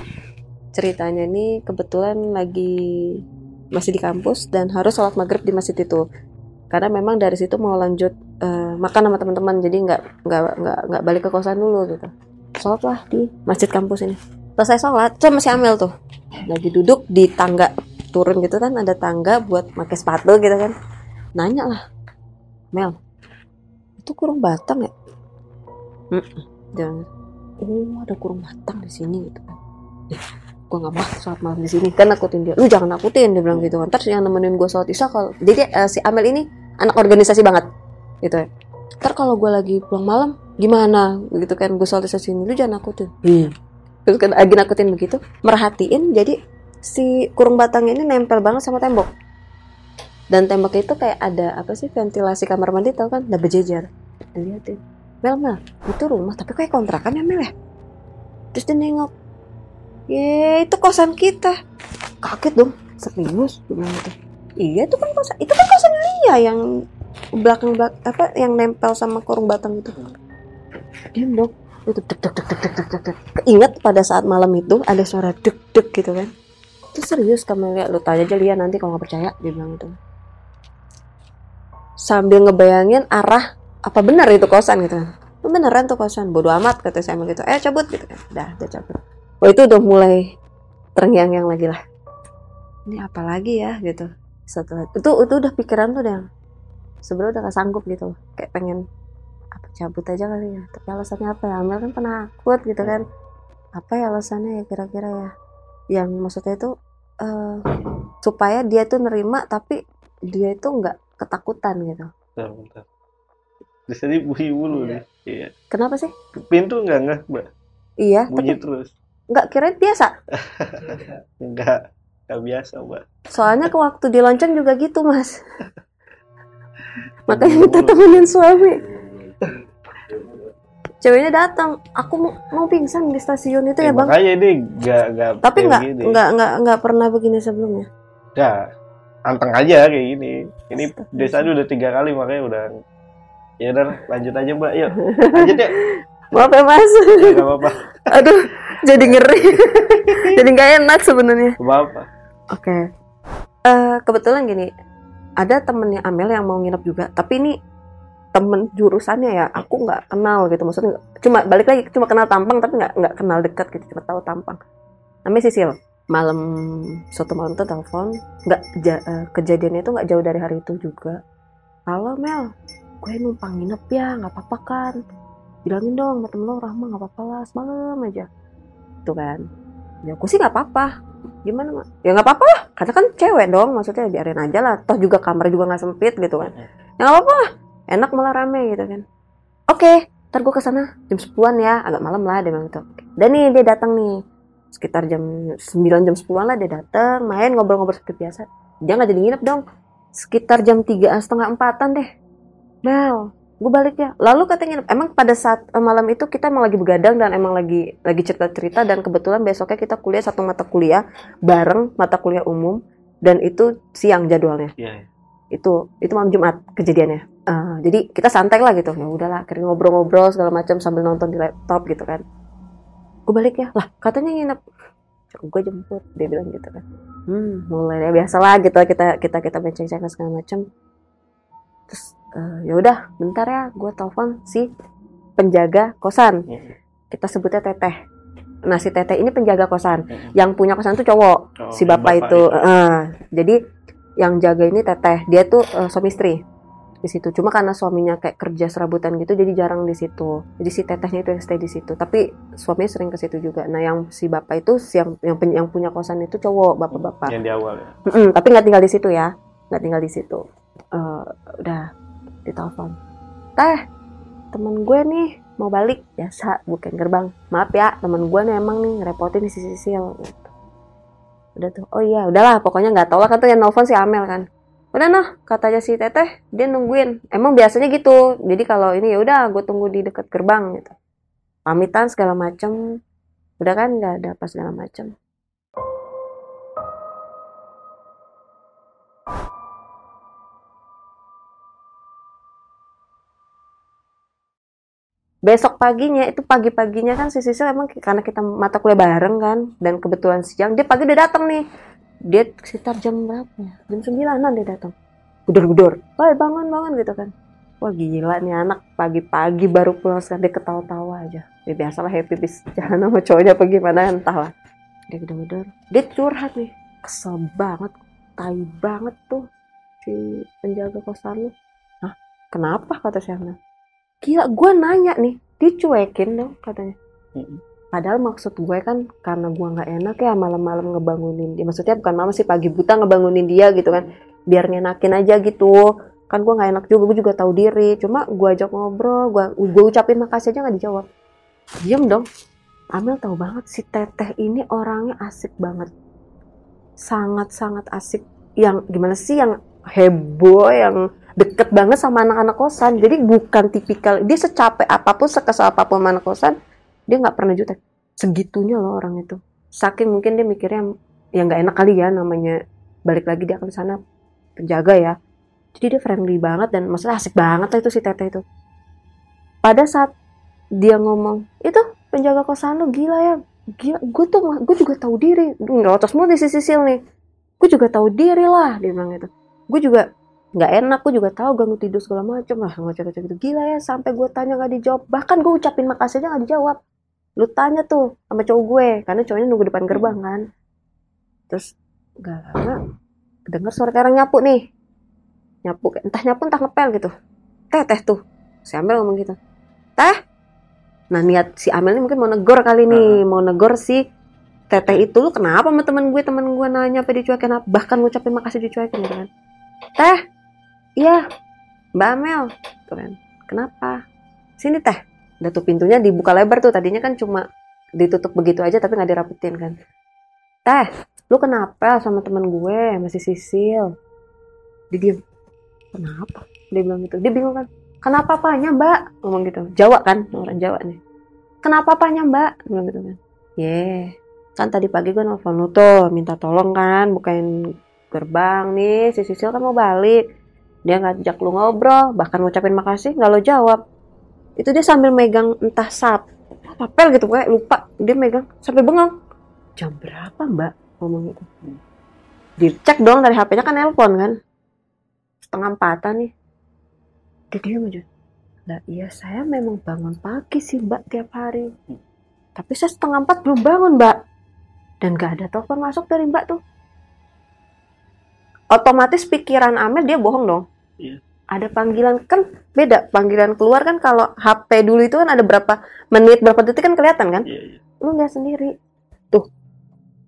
ceritanya ini kebetulan lagi masih di kampus dan harus sholat maghrib di masjid itu. Karena memang dari situ mau lanjut uh, makan sama teman-teman jadi nggak nggak nggak nggak balik ke kosan dulu gitu. Sholat lah di masjid kampus ini. Selesai sholat saya masih amel tuh. Lagi duduk di tangga turun gitu kan ada tangga buat pakai sepatu gitu kan. Nanya lah Mel itu kurung batang ya? "Mm-mm." jangan oh ada kurung batang di sini gitu kan. Eh, gue nggak mau sholat malam di sini. Kan nakutin dia. Lu jangan nakutin dia bilang gitu kan. Terus yang nemenin gue sholat isya kalau jadi eh, si Amel ini anak organisasi banget gitu ya. Ntar kalau gue lagi pulang malam gimana? Gitu kan gue sholat isya sini. Lu jangan nakutin. Hmm. terus kan lagi nakutin begitu merhatiin jadi si kurung batang ini nempel banget sama tembok. Dan tembok itu kayak ada apa sih ventilasi kamar mandi tau kan? Udah berjejer. Dilihatin Mel Mel, itu rumah tapi kayak kontrakan ya Mel ya? Terus dia nengok, ye itu kosan kita. Kaget dong, serius bilang itu. Iya itu kan kosan, itu kan kosan Lia yang belakang belak apa yang nempel sama kurung batang itu. Diam dong, itu dek dek dek dek dek dek dek ingat pada saat malam itu ada suara dek dek gitu kan. Itu serius kamu lihat, lu tanya aja Lia nanti kalau nggak percaya dia bilang itu. Sambil ngebayangin arah apa benar itu kosan gitu? "Itu beneran tuh kosan? Bodoh amat kata saya gitu. Eh cabut gitu. Kan dah dia cabut. Oh itu udah mulai terngiang-ngiang lagi lah. Ini apa lagi ya gitu. Setelah itu itu udah pikiran tuh udah sebenarnya udah gak sanggup gitu. Kayak pengen apa cabut aja kali ya? Tapi alasannya apa ya? Amel kan penakut gitu kan. Apa ya alasannya ya kira-kira ya? Yang maksudnya itu eh, supaya dia tuh nerima tapi dia itu nggak ketakutan gitu. Di sini bunyi mulu nih. Iya. kenapa sih Pintu enggak enggak, Mbak. iya Bunyi tapi terus. nggak kirain biasa Enggak. Enggak biasa, Mbak. soalnya ke waktu di lonceng juga gitu mas makanya kita temenin suami ceweknya datang aku mau, mau pingsan di stasiun itu Eh, ya bang Makanya ini enggak enggak tapi kayak nggak begini. nggak nggak nggak pernah begini sebelumnya Enggak. Anteng aja kayak gini. Ini desanya udah tiga kali makanya udah Ya udah lanjut aja Mbak. Yuk. Lanjut ya. maaf ya mas Enggak apa-apa. aduh jadi ngeri jadi nggak enak sebenarnya apa-apa. Oke. Eh, kebetulan gini, ada temennya Amel yang mau nginep juga, tapi ini temen jurusannya ya, aku nggak kenal gitu, maksudnya cuma balik lagi cuma kenal tampang tapi nggak nggak kenal dekat gitu, cuma tahu tampang. Namanya Sisil. Malam suatu malam tuh telepon, nggak ja- eh, kejadiannya itu nggak jauh dari hari itu juga. Halo Mel, gue numpang nginep ya, nggak apa-apa kan? Bilangin dong sama temen lo Rahma nggak apa-apa lah, semalam aja. Tuh kan. Ya aku sih nggak apa-apa, gimana mak ya nggak apa-apa lah. Karena kan cewek dong maksudnya biarin aja lah. Toh juga kamar juga nggak sempit gitu kan. Ya nggak apa-apa lah. Enak malah rame gitu kan. Oke ntar gue ke sana jam 10-an ya agak malam lah dia bilang gitu. Dan nih dia datang nih. Sekitar jam 9 jam 10-an lah dia datang. Main ngobrol-ngobrol seperti biasa. Dia nggak jadi nginep dong. Sekitar jam tiga setengah empatan deh Mel gue balik ya. Lalu katanya emang pada saat eh, malam itu kita emang lagi begadang dan emang lagi lagi cerita-cerita dan kebetulan besoknya kita kuliah satu mata kuliah bareng mata kuliah umum dan itu siang jadwalnya. Iya. iya. itu itu malam Jumat kejadiannya. Eh, jadi kita santai lah gitu. Ya udahlah akhirnya ngobrol-ngobrol segala macam sambil nonton di laptop gitu kan. Gue balik ya. Lah katanya nginep. Gue jemput. Dia bilang gitu kan. Hmm mulai ya biasa lah gitu. Kita kita kita benceng-cengeng segala macam. Terus eh, ya udah bentar ya gue telepon si penjaga kosan. Mm-mm. kita sebutnya teteh. Nah si teteh ini penjaga kosan. Mm-mm. yang punya kosan tuh cowok Oh, si yang bapak, itu. eh, jadi yang jaga ini teteh. Dia tuh eh, suami istri di situ. Cuma karena suaminya kayak kerja serabutan gitu jadi jarang di situ. Jadi si tetehnya itu yang stay di situ. Tapi suaminya sering ke situ juga. Nah yang si bapak itu si yang yang, pen- yang punya kosan itu cowok bapak-bapak. Yang di awal ya. Mm-mm, tapi nggak tinggal di situ ya. Nggak tinggal di situ. Eh, udah ditelepon. Teh temen gue nih mau balik. Biasa bukan gerbang. Maaf ya temen gue nih emang nih ngerepotin si Sisil. Gitu. udah tuh oh iya udahlah pokoknya nggak lah. Kan tuh yang nelfon si Amel kan. Udah noh katanya si teteh dia nungguin. Emang biasanya gitu jadi kalau ini ya udah gue tunggu di dekat gerbang gitu. Pamitan segala macem. Udah kan nggak ada apa segala macem besok paginya itu pagi-paginya kan si Sisil emang karena kita mata kuliah bareng kan dan kebetulan siang dia pagi udah datang nih. Dia sekitar jam berapa ya? Jam sembilanan dia datang gedor-gedor wah bangun bangun gitu kan. Wah gila nih anak pagi-pagi baru pulang sekarang dia ketawa-tawa aja. Ya biasalah happy bis jalan sama cowoknya apa gimana entahlah dia gedor-gedor dia curhat nih kesel banget tai banget tuh si penjaga kosan lu. Hah? kenapa? Kata Amel gila gue nanya nih dicuekin dong katanya. Padahal maksud gue kan karena gue nggak enak ya malam-malam ngebangunin dia. Maksudnya bukan malam sih pagi buta ngebangunin dia gitu kan. Biar ngenakin aja gitu. Kan gue nggak enak juga gue juga tahu diri. Cuma gue ajak ngobrol gue gue ucapin makasih aja nggak dijawab. Diem dong. Amel tahu banget si teteh ini orangnya asik banget. Sangat-sangat asik. Yang gimana sih yang heboh yang deket banget sama anak-anak kosan. Jadi bukan tipikal dia secapek apa pun sekesal apa pun sama anak kosan dia nggak pernah jutek. Segitunya loh orang itu. Saking mungkin dia mikirnya ya nggak enak kali ya namanya balik lagi dia ke sana penjaga ya. Jadi dia friendly banget dan maksudnya asik banget lah itu si teteh itu. Pada saat dia ngomong itu penjaga kosan lu gila ya gila gue tuh gue juga tahu diri. Nggak otos mulu di sisi Sisil nih gue juga tahu diri lah dia bilang gitu. Gue juga nggak enak gue juga tahu ganggu tidur segala macam lah ngoceh-ngoceh gitu gila ya sampai gue tanya nggak dijawab. Bahkan gue ucapin makasih aja nggak dijawab. Lu tanya tuh sama cowok gue karena cowoknya nunggu depan gerbang kan. Terus nggak lama dengar suara kayak orang nyapu nih. Nyapu entah nyapu entah ngepel gitu. Teh teh tuh. Si Amel ngomong gitu. Teh? Nah niat si Amel ini mungkin mau negor kali nih mau negor si teteh itu. Lu kenapa sama temen gue? Temen gue nanya apa dicuekin apa? Bahkan ngucapin makasih dicuekin gitu kan. Teh iya mbak Amel. Tuh kan kenapa? Sini teh. Udah tuh pintunya dibuka lebar tuh. Tadinya kan cuma ditutup begitu aja tapi nggak dirapetin kan. Teh lu kenapa sama temen gue masih sisil? Dia diem. Kenapa? Dia bilang gitu. Dia bingung kan. Kenapa apanya mbak? Ngomong gitu. Jawa kan orang Jawa nih. Kenapa apanya mbak? Bilang gitu kan. Ye kan tadi pagi gue nelfon lu tuh minta tolong kan bukain gerbang nih si Sisil kan mau balik dia ngajak lu ngobrol bahkan ngucapin makasih nggak lo jawab. Itu dia sambil megang entah sap papel gitu kayak lupa. Dia megang sampai bengong. Jam berapa mbak ngomong gitu dicek dong dari HP-nya kan nelpon kan? Setengah empatan nih. Dia diam aja. Lah iya saya memang bangun pagi sih mbak tiap hari. Tapi saya setengah empat belum bangun mbak. Dan gak ada telepon masuk dari mbak tuh otomatis pikiran Amel dia bohong dong. Iya. ada panggilan kan beda. Panggilan keluar kan kalau HP dulu itu kan ada berapa menit berapa detik kan kelihatan kan? Iya, iya. lu lihat sendiri. Tuh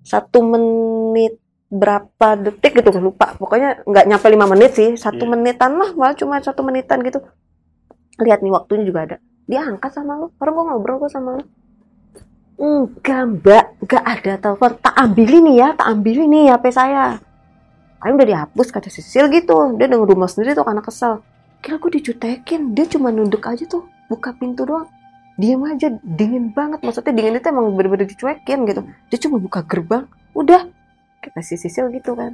satu menit berapa detik gitu lupa. Pokoknya nggak nyampe lima menit sih satu Iya. menitan lah malah cuma satu menitan gitu. Lihat nih waktunya juga ada. Dia angkat sama lu. Orang gua ngobrol gua sama lu. Enggak mbak. Enggak ada telepon. Tak ambilin nih ya tak ambilin nih HP saya Ayo udah dihapus kata Sisil gitu. Dia udah rumah sendiri tuh karena kesel. Kira gue dicutekin. Dia cuma nunduk aja tuh buka pintu doang. Diam aja dingin banget. Maksudnya dingin itu emang bener-bener dicuekin gitu. Dia cuma buka gerbang udah kata si Sisil gitu kan.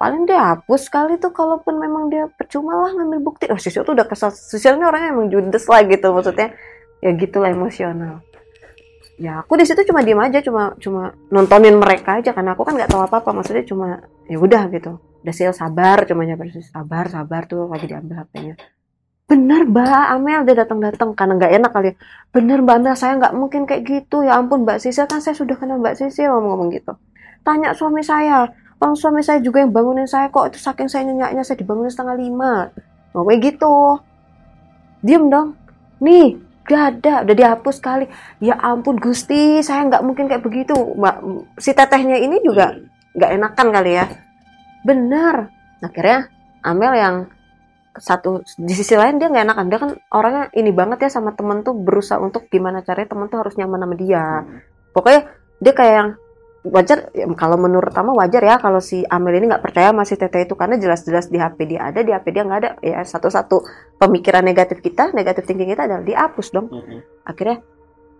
Paling dia hapus kali tuh kalaupun memang dia percuma lah ngambil bukti. Oh Sisil tuh udah kesel. Sisil ini orangnya emang judes lah gitu maksudnya. Ya gitulah emosional ya aku di situ cuma diem aja cuma cuma nontonin mereka aja karena aku kan nggak tahu apa apa maksudnya cuma ya udah gitu. Udah Sil sabar cuma nyabar sabar sabar tuh lagi diambil HP-nya. Bener mbak Amel dia datang datang karena nggak enak kali ya. Bener mbak Amel saya nggak mungkin kayak gitu. Ya ampun mbak Sisil kan saya sudah kenal mbak Sisil ngomong-ngomong gitu. Tanya suami saya orang suami saya juga yang bangunin saya kok itu saking saya nyenyaknya saya dibangunin setengah lima. Ngomong gitu. Diem dong. Nih gak ada udah dihapus kali. Ya ampun Gusti saya nggak mungkin kayak begitu. Mbak si tetehnya ini juga nggak enakan kali ya. Benar. Akhirnya Amel yang satu di sisi lain dia nggak enakan. Dia kan orangnya ini banget ya sama temen tuh berusaha untuk gimana caranya temen tuh harus nyaman sama dia. Pokoknya dia kayak yang wajar ya, kalau menurut Tama wajar ya kalau si Amel ini nggak percaya masih teteh itu karena jelas-jelas di HP dia ada di HP dia nggak ada. Ya satu-satu pemikiran negatif kita negatif thinking kita adalah dihapus dong. Mm-mm. akhirnya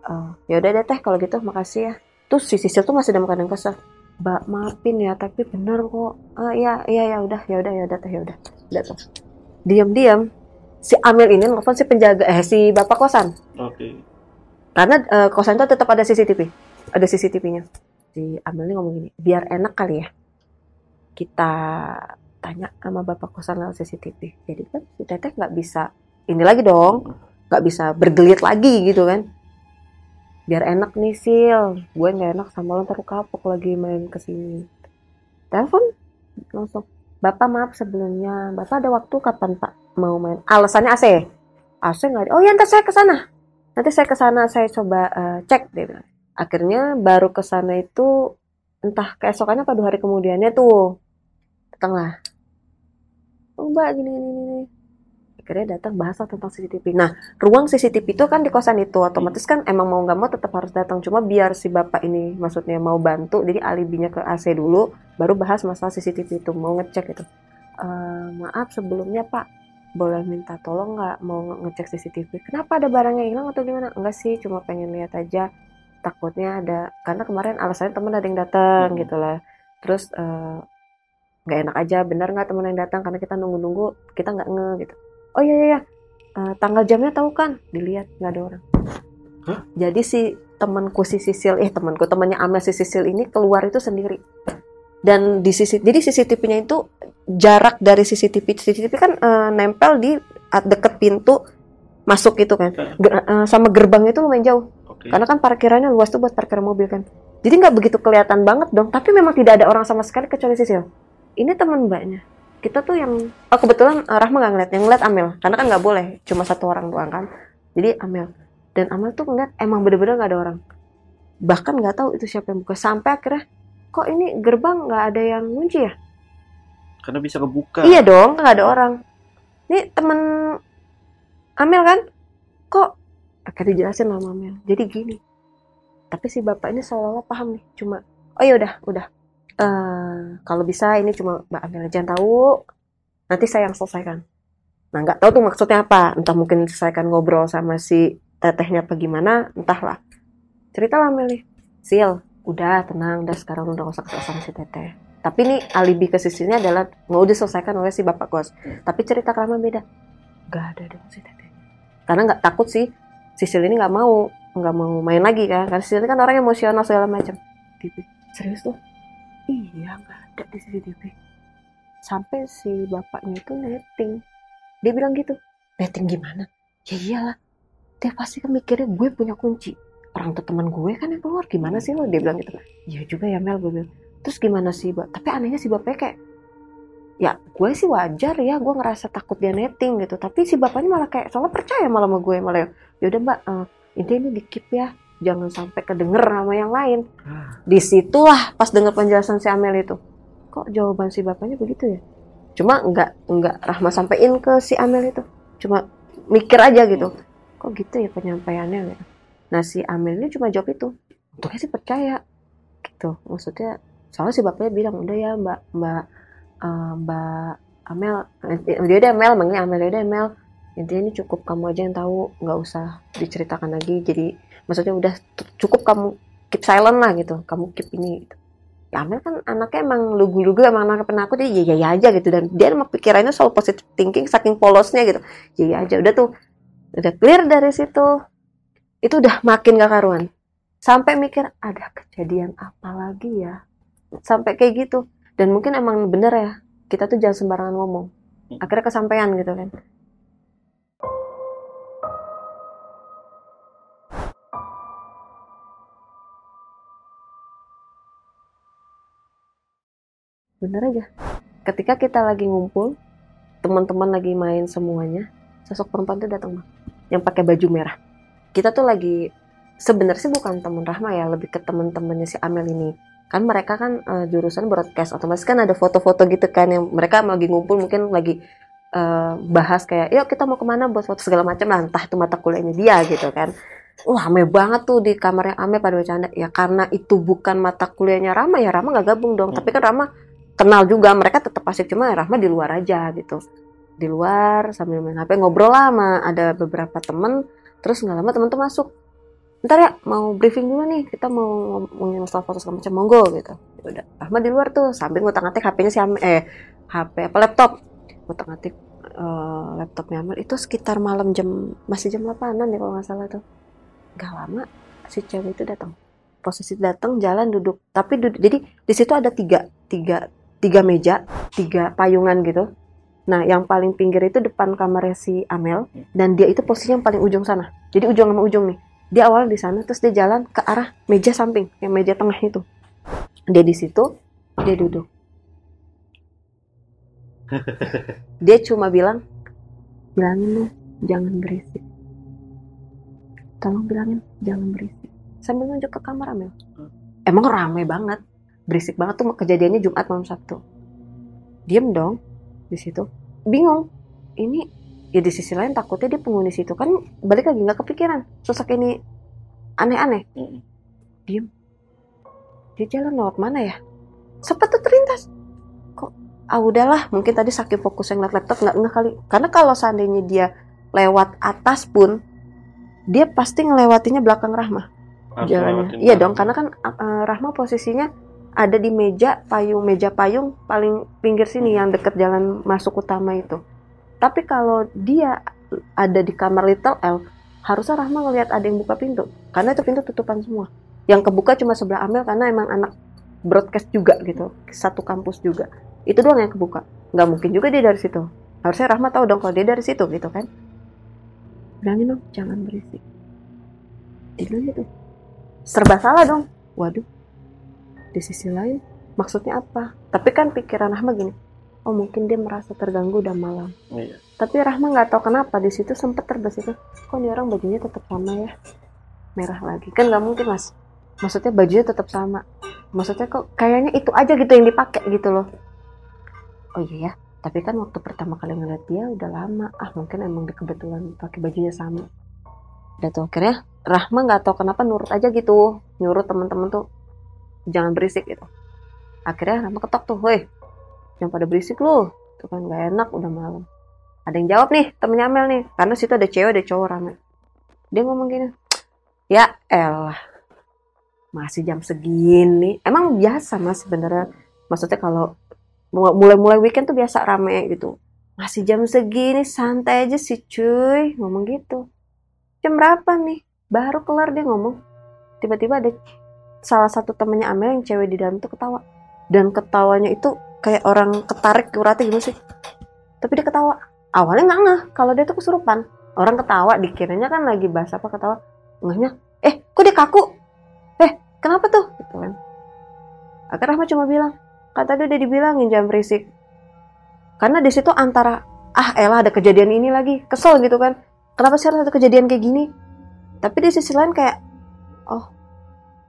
oh, ya udah deh teh kalau gitu makasih ya. Terus si Sisil tuh masih dalam keadaan kesel mbak maafin ya tapi benar kok. Ah iya iya ya udah ya udah ya udah teh ya udah. Udah tuh diam-diam si Amel ini nelfon si penjaga eh si bapak kosan. Oke. karena eh, kosan itu tetap ada CCTV ada CCTV-nya si Amel ini ngomong gini biar enak kali ya. Kita tanya sama bapak kosan lewat CCTV jadi kan si teteh nggak bisa ini lagi dong nggak bisa bergelit lagi gitu kan. Biar enak nih sil. Gue nggak enak sama lo ntar kapok lagi main ke sini telepon langsung bapak maaf sebelumnya. Bapak ada waktu kapan pak? Mau main. Alasannya AC AC nggak ada. Oh ya ntar saya ke sana. Nanti saya ke sana saya coba uh, cek dia bilang akhirnya baru ke sana itu entah keesokannya apa dua hari kemudiannya tuh datanglah oh mbak gini gini gini akhirnya datang bahasa tentang CCTV. Nah, ruang CCTV itu kan di kosan itu, otomatis kan emang mau nggak mau tetap harus datang. Cuma biar si bapak ini maksudnya mau bantu, jadi alibinya ke AC dulu, baru bahas masalah CCTV itu, mau ngecek itu. Uh, maaf sebelumnya Pak, boleh minta tolong nggak mau ngecek CCTV? Kenapa ada barangnya hilang atau gimana? Enggak sih, cuma pengen lihat aja. Takutnya ada, karena kemarin alasannya temen ada yang datang hmm. gitu lah. Terus uh, nggak enak aja benar nggak teman yang datang karena kita nunggu-nunggu kita nggak nge gitu. Oh iya iya uh, tanggal jamnya tahu kan? Dilihat nggak ada orang. Hah? jadi si temanku si Sisil eh temanku temannya Amel si Sisil ini keluar itu sendiri. Dan di sisi jadi CCTV-nya itu jarak dari CCTV CCTV kan uh, nempel di deket pintu masuk itu kan. Ger, uh, sama gerbang itu lumayan jauh okay. karena kan parkirannya luas tuh buat parkir mobil kan. Jadi nggak begitu kelihatan banget dong. Tapi memang tidak ada orang sama sekali kecuali Sisil. Ini teman mbaknya. Kita tuh yang oh kebetulan uh, Rahma nggak ngeliat. Yang ngeliat Amel. Karena kan nggak boleh. Cuma satu orang doang kan. Jadi Amel. Dan Amel tuh ngeliat emang bener-bener nggak ada orang. Bahkan nggak tahu itu siapa yang buka. Sampai akhirnya kok ini gerbang nggak ada yang ngunci ya? Karena bisa kebuka. Iya dong nggak ada orang. Ini temen Amel kan? Kok akhirnya dijelasin sama Amel jadi gini tapi si bapak ini seolah-olah paham nih cuma oh ya udah udah. Uh, kalau bisa ini cuma Mbak Amel aja yang tahu. Nanti saya yang selesaikan. Nah nggak tahu tuh maksudnya apa. Entah mungkin selesaikan ngobrol sama si tetehnya apa gimana entahlah. Cerita lah Amel nih. Sil udah tenang. Udah sekarang udah gak usah kesel sama si teteh. Tapi ini alibi ke sisinya adalah mau diselesaikan oleh si bapak kos tapi cerita kerama beda. Nggak ada dong si teteh. Karena nggak takut sih Sisil ini nggak mau nggak mau main lagi kan. Karena Sisil ini kan orang emosional segala macam. Serius tuh? Iya nggak ada di CCTV sampai si bapaknya itu netting. Dia bilang gitu netting gimana? Ya iyalah dia pasti kan mikirnya gue punya kunci. Orang teman gue kan yang keluar gimana sih lo? Dia bilang gitu. Iya juga ya Mel gue bilang. Terus gimana sih mbak? Tapi anehnya si bapaknya kayak ya gue sih wajar ya gue ngerasa takut dia netting gitu. Tapi si bapaknya malah kayak soalnya percaya malah sama gue malah ya udah mbak uh, intinya ini di keep ya jangan sampai kedenger sama yang lain. Ah. Di situlah pas denger penjelasan si Amel itu, kok jawaban si bapaknya begitu ya? Cuma nggak nggak Rahma sampein ke si Amel itu, cuma mikir aja gitu. Kok gitu ya penyampaiannya gitu. Nah si Amel ini cuma jawab itu, untuknya sih percaya gitu. Maksudnya soalnya si bapaknya bilang udah ya mbak mbak uh, mbak Amel, eh, dia udah Amel, manggilnya Amel, dia udah Amel. Intinya ini cukup kamu aja yang tahu, nggak usah diceritakan lagi. Jadi maksudnya udah cukup kamu keep silent lah gitu. Kamu keep ini gitu. ya Amel kan anaknya emang lugu-lugu emang anak penakut jadi ya ya aja gitu. Dan dia emang pikirannya soal positive thinking saking polosnya gitu. Ya ya aja udah tuh. Udah clear dari situ. Itu udah makin gak karuan. Sampai mikir ada kejadian apa lagi ya? Sampai kayak gitu. Dan mungkin emang bener ya kita tuh jangan sembarangan ngomong. Akhirnya kesampaian gitu kan bener aja ketika kita lagi ngumpul teman-teman lagi main semuanya sosok perempuan itu datang yang pakai baju merah kita tuh lagi sebenarnya sih bukan teman Rahma ya lebih ke teman-temannya si Amel ini kan mereka kan uh, jurusan broadcast otomatis kan ada foto-foto gitu kan yang mereka lagi ngumpul mungkin lagi uh, bahas kayak yuk kita mau ke mana buat foto segala macam lah entah itu mata kuliahnya dia gitu kan Wah, rame banget tuh di kamarnya Ame pada bercanda. Ya karena itu bukan mata kuliahnya Rama ya Rama nggak gabung dong. Hmm. Tapi kan Rama kenal juga mereka tetap asik cuma Rahma di luar aja gitu. Di luar sambil main HP ngobrol lah sama ada beberapa temen terus nggak lama temen tuh masuk. Ntar ya mau briefing dulu nih kita mau ngomongin masalah foto segala macam monggo gitu. Ya udah Rahma di luar tuh sambil ngutang ngatik HP-nya si Amel eh HP apa laptop. Ngutang ngatik uh, laptopnya Amel itu sekitar malam jam masih jam 8an ya kalau nggak salah tuh. Nggak lama si cewek itu datang posisi datang jalan duduk. Tapi duduk jadi di situ ada tiga tiga tiga meja, tiga payungan gitu. Nah, yang paling pinggir itu depan kamarnya si Amel dan dia itu posisinya yang paling ujung sana. Jadi ujung sama ujung nih. Dia awal di sana terus dia jalan ke arah meja samping, yang meja tengah itu. Dia di situ, dia duduk. dia cuma bilang bilangin lu jangan berisik tolong bilangin jangan berisik sambil nunjuk ke kamar Amel emang rame banget berisik banget tuh kejadiannya Jumat malam Sabtu. Diem dong di situ. Bingung ini ya di sisi lain takutnya dia penghuni situ. Kan balik lagi nggak kepikiran. Sosok ini aneh-aneh. Mm. diem. Dia jalan lewat mana ya? Sempat tuh terlintas. Kok ah udahlah mungkin tadi saking fokus yang ngeliat laptop nggak nggak kali. Karena kalau seandainya dia lewat atas pun dia pasti ngelewatinya belakang Rahma. Jalannya. iya dong karena kan uh, Rahma posisinya ada di meja payung meja payung paling pinggir sini yang deket jalan masuk utama itu. Tapi kalau dia ada di kamar Little L harusnya Rahma ngelihat ada yang buka pintu. Karena itu pintu tutupan semua. Yang kebuka cuma sebelah Amel karena emang anak broadcast juga gitu satu kampus juga. Itu doang yang kebuka. Nggak mungkin juga dia dari situ. Harusnya Rahma tahu dong kalau dia dari situ gitu kan. Bilangin dong jangan berisik. Bilang gitu serba salah dong. Waduh di sisi lain maksudnya apa? Tapi kan pikiran Rahma gini oh mungkin dia merasa terganggu udah malam. Iya. tapi Rahma nggak tahu kenapa di situ sempet terbesit kok ini orang bajunya tetap sama ya? Merah lagi. Kan nggak mungkin mas. Maksudnya bajunya tetap sama. Maksudnya kok kayaknya itu aja gitu yang dipakai gitu loh. Oh iya ya. Tapi kan waktu pertama kali ngeliat dia udah lama. Ah mungkin emang dia kebetulan pakai bajunya sama. Udah tuh akhirnya Rahma nggak tahu kenapa nurut aja gitu. Nyuruh teman-teman tuh jangan berisik gitu. Akhirnya Rahma ketok tuh woi jangan pada berisik lu. Itu kan nggak enak udah malam. Ada yang jawab nih temennya Amel nih. Karena situ ada cewek ada cowok rame. Dia ngomong gini ya elah masih jam segini. Emang biasa mas sebenarnya. Maksudnya kalau mulai-mulai weekend tuh biasa rame gitu. Masih jam segini santai aja sih cuy. Ngomong gitu. Jam berapa nih? Baru kelar dia ngomong. Tiba-tiba ada salah satu temennya Amel yang cewek di dalam tuh ketawa. Dan ketawanya itu kayak orang ketarik uratnya gitu sih. Tapi dia ketawa. Awalnya nggak ngeh kalau dia tuh kesurupan. Orang ketawa dikiranya kan lagi bahas apa ketawa. Ngehnya eh kok dia kaku? Eh kenapa tuh? Gitu kan. Akhirnya Rahma cuma bilang kan tadi udah dibilangin jangan berisik. Karena di situ antara ah elah ada kejadian ini lagi. Kesel gitu kan. Kenapa sih harus ada kejadian kayak gini? Tapi di sisi lain kayak oh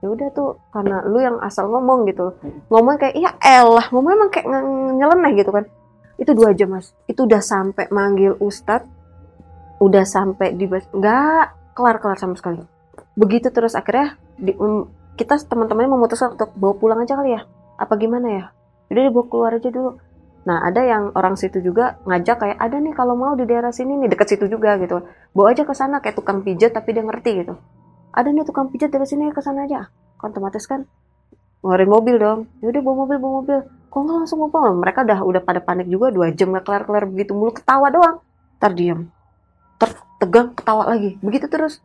ya udah tuh karena lu yang asal ngomong gitu. Loh. ngomong kayak iya elah ngomong emang kayak nyeleneh gitu kan. Itu dua jam mas. Itu udah sampai manggil ustadz udah sampai di nggak kelar kelar sama sekali. Begitu terus akhirnya di, um, kita teman-temannya memutuskan untuk bawa pulang aja kali ya. Apa gimana ya? Udah dibawa keluar aja dulu. Nah ada yang orang situ juga ngajak kayak ada nih kalau mau di daerah sini nih deket situ juga gitu. Bawa aja ke sana kayak tukang pijat tapi dia ngerti gitu ada nih tukang pijat dari sini ke sana aja. Kan otomatis kan ngeluarin mobil dong. Ya udah bawa mobil bawa mobil. Kok nggak langsung ngobrol mereka udah udah pada panik juga. Dua jam nggak kelar kelar begitu mulu ketawa doang. Ntar diem. Tertegang ketawa lagi. Begitu terus.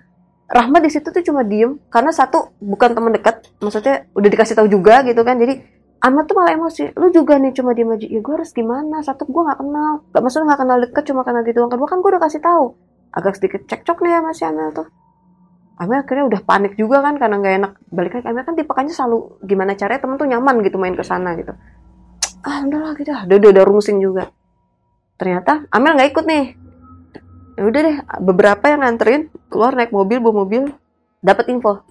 Rahma di situ tuh cuma diem karena satu bukan teman dekat. Maksudnya udah dikasih tahu juga gitu kan. Jadi Ahmad tuh malah emosi. Lu juga nih cuma diem aja. Ya gue harus gimana? Satu gue nggak kenal. Gak maksudnya nggak kenal deket cuma kenal gitu yang kedua kan gue udah kasih tahu. Agak sedikit cekcok nih ya masih Amel tuh Amel akhirnya udah panik juga kan karena nggak enak. Balik lagi Amel kan tipekannya selalu gimana caranya temen tuh nyaman gitu main ke sana gitu. Ah udahlah gitu. Udah udah, udah rungsing juga. Ternyata Amel nggak ikut nih. Ya udah deh beberapa yang nganterin keluar naik mobil bawa mobil dapat info.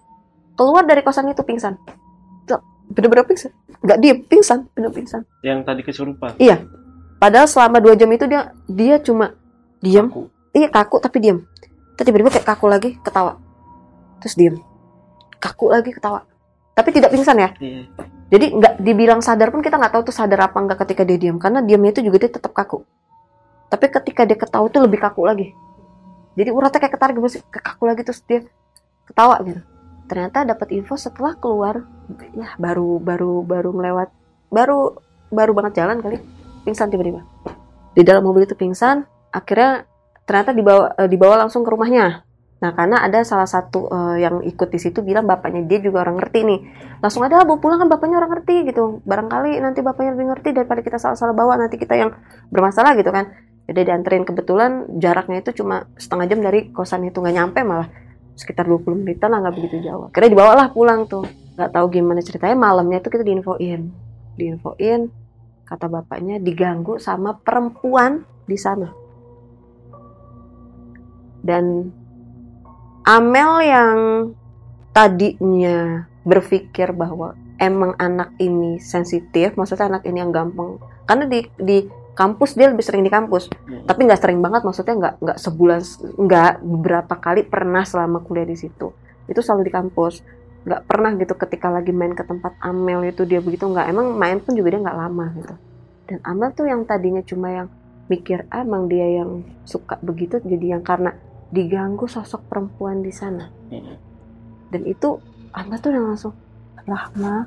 Keluar dari kosan itu pingsan. Bener-bener pingsan. Nggak diem pingsan bener pingsan. Yang tadi kesurupan. iya. Padahal selama dua jam itu dia dia cuma Aku. iya kaku tapi terus tiba-tiba kayak kaku lagi ketawa terus diem. Kaku lagi ketawa. Tapi tidak pingsan ya? Iya. jadi nggak dibilang sadar pun kita nggak tahu tuh sadar apa nggak ketika dia diam karena diamnya itu juga dia tetap kaku. Tapi ketika dia ketawa itu lebih kaku lagi. Jadi uratnya kayak ketarik gitu kayak kaku lagi terus dia ketawa gitu. Ternyata dapat info setelah keluar. Ya baru baru baru melewat baru baru banget jalan kali. Pingsan tiba-tiba. Di dalam mobil itu pingsan. Akhirnya ternyata dibawa eh, dibawa langsung ke rumahnya nah karena ada salah satu eh, yang ikut di situ bilang bapaknya dia juga orang ngerti nih. Langsung ada bawa pulang kan bapaknya orang ngerti gitu. Barangkali nanti bapaknya lebih ngerti daripada kita salah-salah bawa nanti kita yang bermasalah gitu kan. Jadi dianterin kebetulan jaraknya itu cuma setengah jam dari kosan itu nggak nyampe malah. Sekitar 20 menitan lah nggak begitu jauh. Akhirnya dibawalah pulang tuh. Nggak tahu gimana ceritanya malamnya itu kita diinfoin. Diinfoin kata bapaknya diganggu sama perempuan di sana. Dan Amel yang tadinya berpikir bahwa emang anak ini sensitif, maksudnya anak ini yang gampang, karena di di kampus dia lebih sering di kampus, Hmm. tapi nggak sering banget, maksudnya nggak nggak sebulan, nggak beberapa kali pernah selama kuliah di situ, itu selalu di kampus, nggak pernah gitu ketika lagi main ke tempat Amel itu dia begitu nggak, emang main pun juga dia nggak lama gitu, dan Amel tuh yang tadinya cuma yang mikir ah, emang dia yang suka begitu, jadi yang karena diganggu sosok perempuan di sana. Hmm. dan itu Amba tuh udah langsung Rahma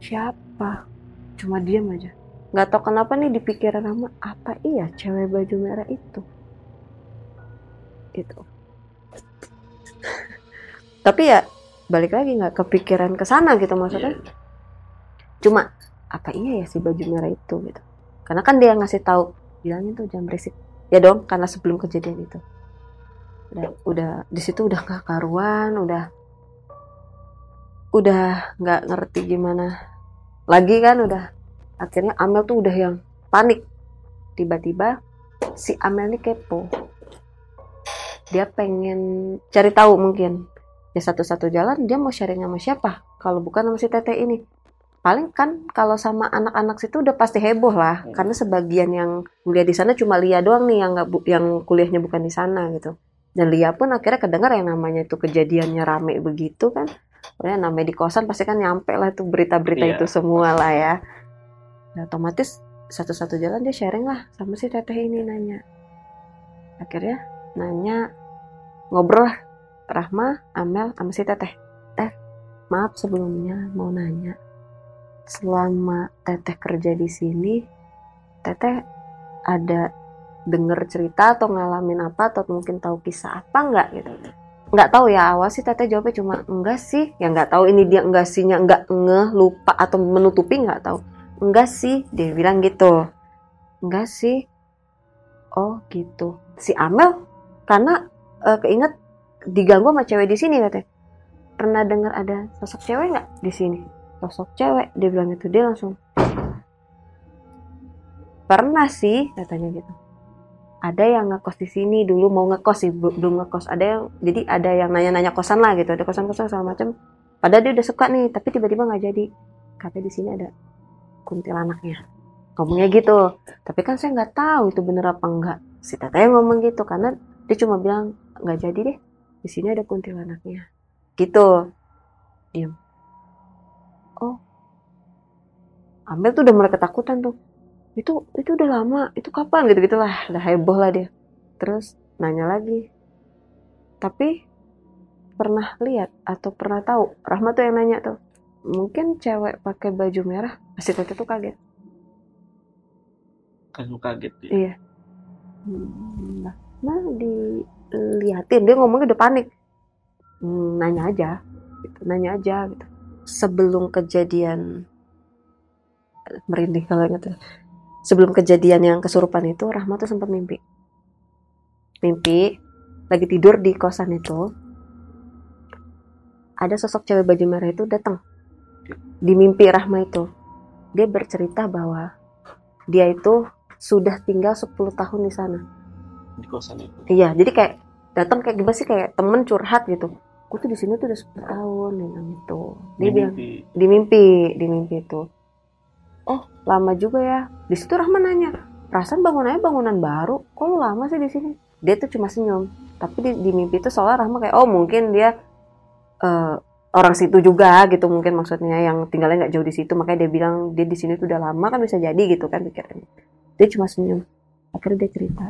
siapa? Cuma diam aja. Nggak tahu kenapa nih di pikiran Rahma apa iya cewek baju merah itu? Itu tapi ya balik lagi nggak kepikiran ke sana gitu maksudnya. Iya. cuma apa iya ya si baju merah itu? Gitu. Karena kan dia ngasih tahu bilangin tuh jangan berisik. Ya dong karena sebelum kejadian itu udah udah di situ udah nggak karuan udah udah nggak ngerti gimana lagi kan udah. Akhirnya Amel tuh udah yang panik. Tiba-tiba si Amel ini kepo. Dia pengen cari tahu mungkin. Ya satu-satu jalan dia mau sharing sama siapa? Kalau bukan sama si Tete ini. Paling kan kalau sama anak-anak situ udah pasti heboh lah. Hmm. karena sebagian yang kuliah di sana cuma Lia doang nih yang nggak yang kuliahnya bukan di sana gitu dan Lia pun akhirnya kedengar yang namanya itu kejadiannya rame begitu kan. Pokoknya namanya di kosan pasti kan nyampe lah tuh berita-berita Iya. itu semua lah ya. Nah, otomatis satu-satu jalan dia sharing lah sama si teteh ini nanya. Akhirnya nanya ngobrol lah Rahma, Amel, sama si teteh. Teh maaf sebelumnya mau nanya. Selama teteh kerja di sini teteh ada denger cerita atau ngalamin apa atau mungkin tahu kisah apa nggak gitu. Nggak tahu ya awal sih teteh jawabnya cuma enggak sih. Ya nggak tahu ini dia enggak sihnya enggak ngeh lupa atau menutupi nggak tahu. Enggak sih dia bilang gitu. Enggak sih. Oh gitu. Si Amel karena eh, keinget diganggu sama cewek di sini katanya pernah dengar ada sosok cewek nggak di sini? Sosok cewek dia bilang gitu. Dia langsung pernah sih katanya gitu ada yang ngekos di sini dulu mau ngekos sih belum ngekos. Ada yang jadi ada yang nanya-nanya kosan lah gitu ada kosan-kosan segala macam. Padahal dia udah suka nih tapi tiba-tiba nggak jadi. Katanya di sini ada kuntilanaknya. Ngomongnya gitu. Tapi kan saya nggak tahu itu bener apa enggak si teteh ngomong gitu karena dia cuma bilang nggak jadi deh di sini ada kuntilanaknya. Gitu. Diam oh. Amel tuh udah mulai ketakutan tuh itu itu udah lama itu kapan gitu gitulah udah heboh lah dia terus nanya lagi tapi pernah lihat atau pernah tahu Rahma tuh yang nanya tuh mungkin cewek pakai baju merah pasti teteh tuh kaget kan kaget ya. Iya. Nah, nah diliatin dia ngomongnya udah panik. Hmm, nanya aja, gitu. nanya aja gitu. Sebelum kejadian merinding kalau ingat. Sebelum kejadian yang kesurupan itu, Rahma tuh sempat mimpi. Mimpi lagi tidur di kosan itu. Ada sosok cewek baju merah itu datang. Di mimpi Rahma itu. Dia bercerita bahwa dia itu sudah tinggal 10 tahun di sana. di kosan itu Iya, jadi kayak datang kayak gimana sih kayak temen curhat gitu. Gue tuh di sini tuh udah 10 tahun bilang gitu. Dia Di bilang mimpi. di mimpi, di mimpi itu. Oh, lama juga ya. Di situ Rahman nanya, perasaan bangunannya bangunan baru. Kok lu lama sih di sini? Dia tuh cuma senyum. Tapi di, di mimpi itu soalnya Rahma kayak, oh mungkin dia eh, orang situ juga gitu mungkin maksudnya yang tinggalnya nggak jauh di situ makanya dia bilang dia di sini tuh udah lama kan bisa jadi gitu kan pikirannya dia cuma senyum akhirnya dia cerita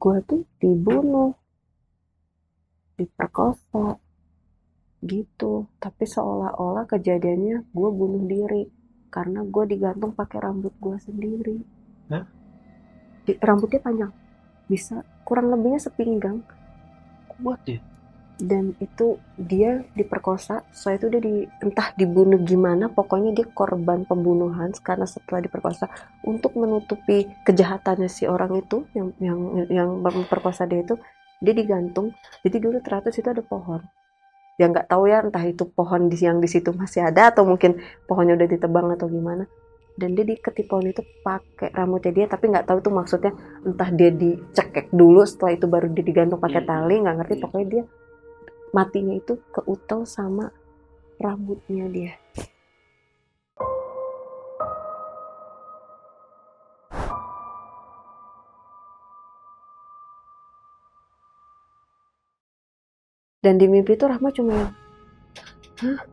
gue tuh dibunuh diperkosa gitu tapi seolah-olah kejadiannya gue bunuh diri karena gue digantung pakai rambut gue sendiri. Hah? Rambutnya panjang. Bisa kurang lebihnya sepinggang. Kuat ya? Dan itu dia diperkosa so itu dia di, entah dibunuh gimana pokoknya dia korban pembunuhan karena setelah diperkosa. Untuk menutupi kejahatannya si orang itu yang yang yang memperkosa dia itu dia digantung. Jadi dulu teratus itu ada pohon yang nggak tahu ya entah itu pohon di yang di situ masih ada atau mungkin pohonnya udah ditebang atau gimana dan dia diikat di pohon itu pakai rambutnya dia tapi nggak tahu tuh maksudnya entah dia dicekek dulu setelah itu baru dia digantung pakai Hmm. tali nggak ngerti Hmm. pokoknya dia matinya itu keutel sama rambutnya dia dan di mimpi itu Rahma cuma yang Hah?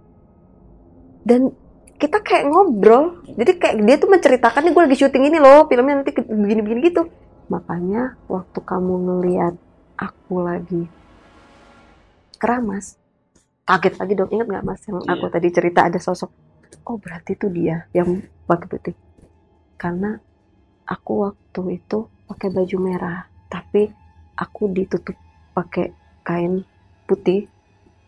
dan kita kayak ngobrol jadi kayak dia tuh menceritakan nih gue lagi syuting ini loh filmnya nanti begini-begini gitu makanya waktu kamu ngeliat aku lagi keramas kaget lagi dong ingat nggak mas yang aku Iya. tadi cerita ada sosok oh berarti itu dia yang pakai putih karena aku waktu itu pakai baju merah tapi aku ditutup pakai kain putih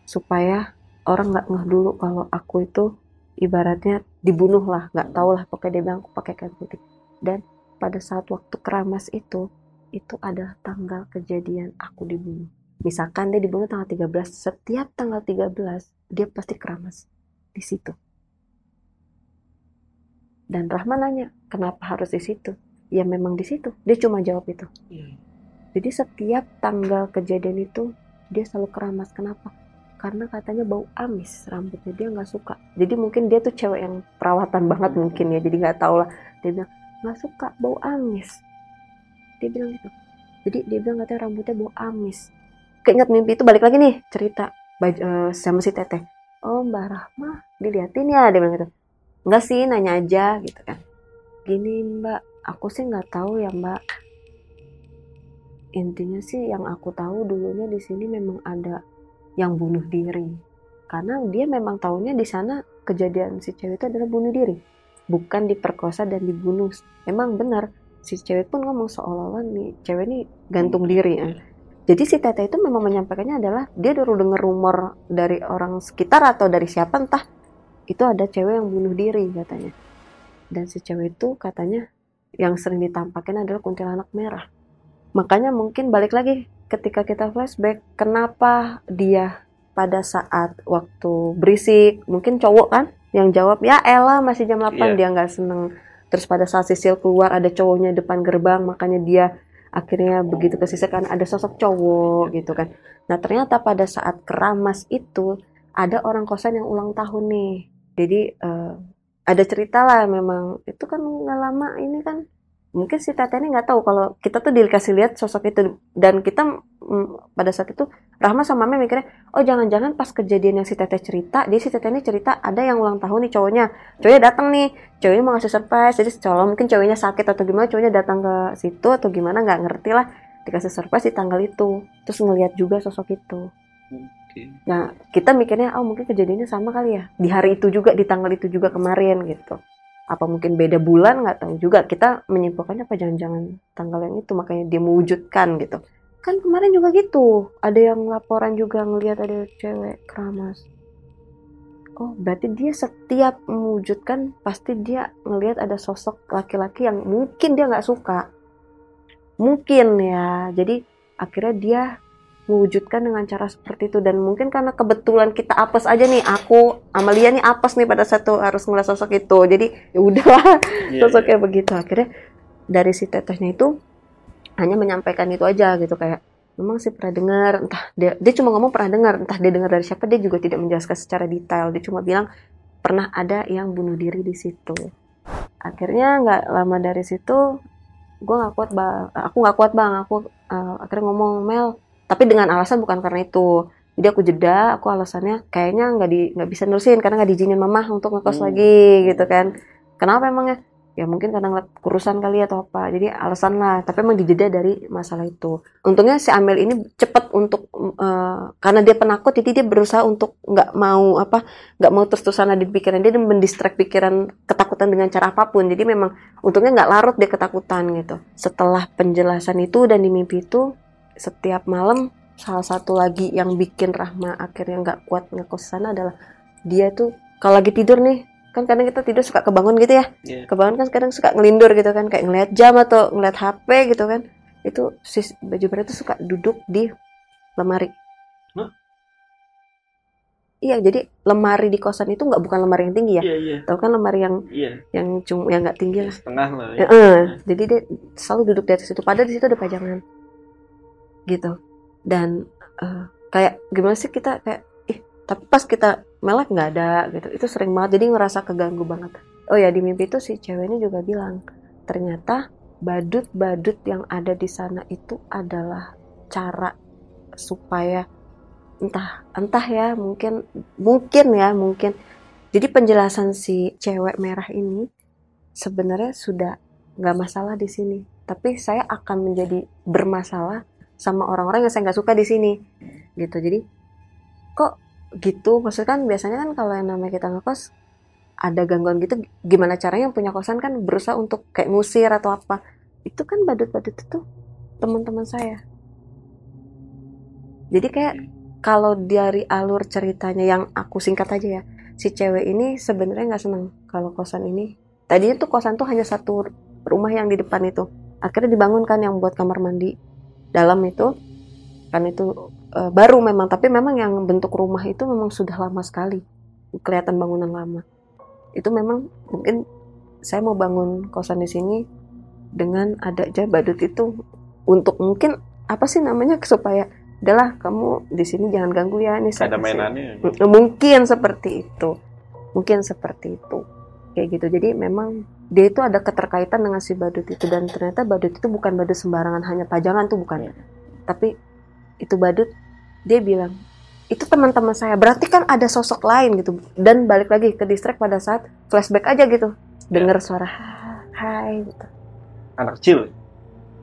supaya orang nggak ngeh dulu kalau aku itu ibaratnya dibunuh lah nggak tahu lah. Pokoknya dia bilang aku pakai kain putih. Dan pada saat waktu keramas itu itu adalah tanggal kejadian aku dibunuh. Misalkan dia dibunuh tanggal 13 setiap tanggal 13 dia pasti keramas di situ. Dan Rahman nanya kenapa harus di situ? Ya memang di situ. Dia cuma jawab itu. Jadi setiap tanggal kejadian itu dia selalu keramas. Kenapa? Karena katanya bau amis rambutnya dia nggak suka. Jadi mungkin dia tuh cewek yang perawatan banget mungkin ya jadi nggak tahu lah. Dia bilang nggak suka bau amis. Dia bilang gitu. Jadi dia bilang katanya rambutnya bau amis. Keinget mimpi itu balik lagi nih cerita eh, sama si teteh. Oh mbak Rahma diliatin ya dia bilang gitu. Enggak sih nanya aja gitu kan. Gini mbak aku sih nggak tahu ya mbak intinya sih yang aku tahu dulunya di sini memang ada yang bunuh diri. Karena dia memang tahunya di sana kejadian si cewek itu adalah bunuh diri bukan diperkosa dan dibunuh. Emang benar si cewek pun ngomong seolah-olah nih cewek ini gantung diri ya. jadi si teteh itu memang menyampaikannya adalah dia dulu denger rumor dari orang sekitar atau dari siapa entah itu ada cewek yang bunuh diri katanya. Dan si cewek itu katanya yang sering ditampakin adalah kuntilanak merah makanya mungkin balik lagi ketika kita flashback kenapa dia pada saat waktu berisik mungkin cowok kan yang jawab ya Ella masih jam 8 Iya. dia nggak seneng. Terus pada saat Sisil keluar ada cowoknya depan gerbang makanya dia akhirnya begitu ke Sisil kan ada sosok cowok gitu kan. Nah ternyata pada saat keramas itu ada orang kosan yang ulang tahun nih. Jadi eh, ada cerita lah memang. Itu kan nggak lama ini kan mungkin si Tete ini nggak tahu kalau kita tuh dikasih lihat sosok itu dan kita mm, pada saat itu Rahma sama Mame mikirnya oh jangan-jangan pas kejadian yang si Tete cerita jadi si Tete ini cerita ada yang ulang tahun nih cowoknya cowoknya datang nih cowoknya mau ngasih surprise jadi kalau mungkin cowoknya sakit atau gimana cowoknya datang ke situ atau gimana nggak ngerti lah dikasih surprise di tanggal itu terus ngelihat juga sosok itu Oke. Nah, kita mikirnya, oh mungkin kejadiannya sama kali ya. Di hari itu juga, di tanggal itu juga kemarin gitu. Apa mungkin beda bulan, nggak tahu juga. Kita menyimpulkannya apa jangan-jangan tanggal yang itu, makanya dia mewujudkan gitu. Kan kemarin juga gitu. Ada yang laporan juga ngelihat ada cewek keramas. Oh, berarti dia setiap mewujudkan, pasti dia ngelihat ada sosok laki-laki yang mungkin dia nggak suka. Mungkin ya. Jadi akhirnya dia mewujudkan dengan cara seperti itu. Dan mungkin karena kebetulan kita apes aja nih aku Amalia nih apes nih pada satu harus ngeliat sosok itu. Jadi ya udahlah Iya, sosoknya begitu. Akhirnya dari si tetehnya itu hanya menyampaikan itu aja gitu kayak memang sih pernah dengar? Entah dia dia cuma ngomong pernah dengar entah dia dengar dari siapa dia juga tidak menjelaskan secara detail. Dia cuma bilang pernah ada yang bunuh diri di situ. Akhirnya nggak lama dari situ gue nggak kuat bang aku nggak kuat bang. Aku eh, akhirnya ngomong Mel tapi dengan alasan bukan karena itu. Jadi aku jeda aku alasannya kayaknya nggak di nggak bisa nerusin karena nggak diizinin mama untuk ngekos Hmm. lagi gitu kan. Kenapa emangnya? Ya mungkin karena ngeliat kurusan kali atau apa. Jadi alasan lah tapi emang dijeda dari masalah itu. Untungnya si Amel ini cepat untuk eh, karena dia penakut jadi dia berusaha untuk nggak mau apa nggak mau terus-terusan ada di pikiran dia dan mendistract pikiran ketakutan dengan cara apa pun. Jadi memang untungnya nggak larut dia ketakutan gitu. Setelah penjelasan itu dan di mimpi itu setiap malam salah satu lagi yang bikin Rahma akhirnya nggak kuat ngekos sana adalah dia tuh kalau lagi tidur nih kan kadang kita tidur suka kebangun gitu ya Iya. kebangun kan kadang suka ngelindur gitu kan kayak ngeliat jam atau ngeliat HP gitu kan itu si baju merah itu suka duduk di lemari Hah? iya jadi lemari di kosan itu nggak bukan lemari yang tinggi ya Iya, iya. tahu kan lemari yang Iya, yang cuma yang nggak tinggi lah setengah lah. Ya, Ya. eh, jadi dia selalu duduk di atas itu. Padahal di situ ada pajangan, gitu. Dan eh, kayak gimana sih kita kayak, ih, tapi pas kita melek nggak ada gitu. Itu sering banget. Jadi ngerasa keganggu banget. Oh ya di mimpi itu si cewek ini juga bilang, ternyata badut-badut yang ada di sana itu adalah cara supaya entah entah ya mungkin mungkin ya mungkin jadi penjelasan si cewek merah ini sebenarnya sudah nggak masalah di sini tapi saya akan menjadi bermasalah sama orang-orang yang saya nggak suka di sini. Gitu. Jadi kok gitu? Maksudnya kan biasanya kan kalau yang namanya kita ngekos ada gangguan gitu. Gimana caranya yang punya kosan kan berusaha untuk kayak ngusir atau apa? Itu kan badut-badut itu teman-teman saya. Jadi kayak kalau dari alur ceritanya yang aku singkat aja ya si cewek ini sebenarnya nggak seneng kalau kosan ini. Tadinya tuh kosan tuh hanya satu rumah yang di depan itu. Akhirnya dibangunkan yang buat kamar mandi dalam itu kan itu eh, baru memang tapi memang yang bentuk rumah itu memang sudah lama sekali kelihatan bangunan lama itu memang mungkin saya mau bangun kosan di sini dengan ada aja badut itu untuk mungkin apa sih namanya supaya udahlah kamu di sini jangan ganggu ya ini saya Ada kasih." mainannya. Mungkin seperti itu mungkin seperti itu kayak gitu. Jadi memang dia itu ada keterkaitan dengan si badut itu. Dan ternyata badut itu bukan badut sembarangan hanya pajangan tuh bukan. Tapi itu badut dia bilang itu teman-teman saya berarti kan ada sosok lain gitu. Dan balik lagi ke distrik pada saat flashback aja gitu. Dengar suara hai gitu. Anak kecil.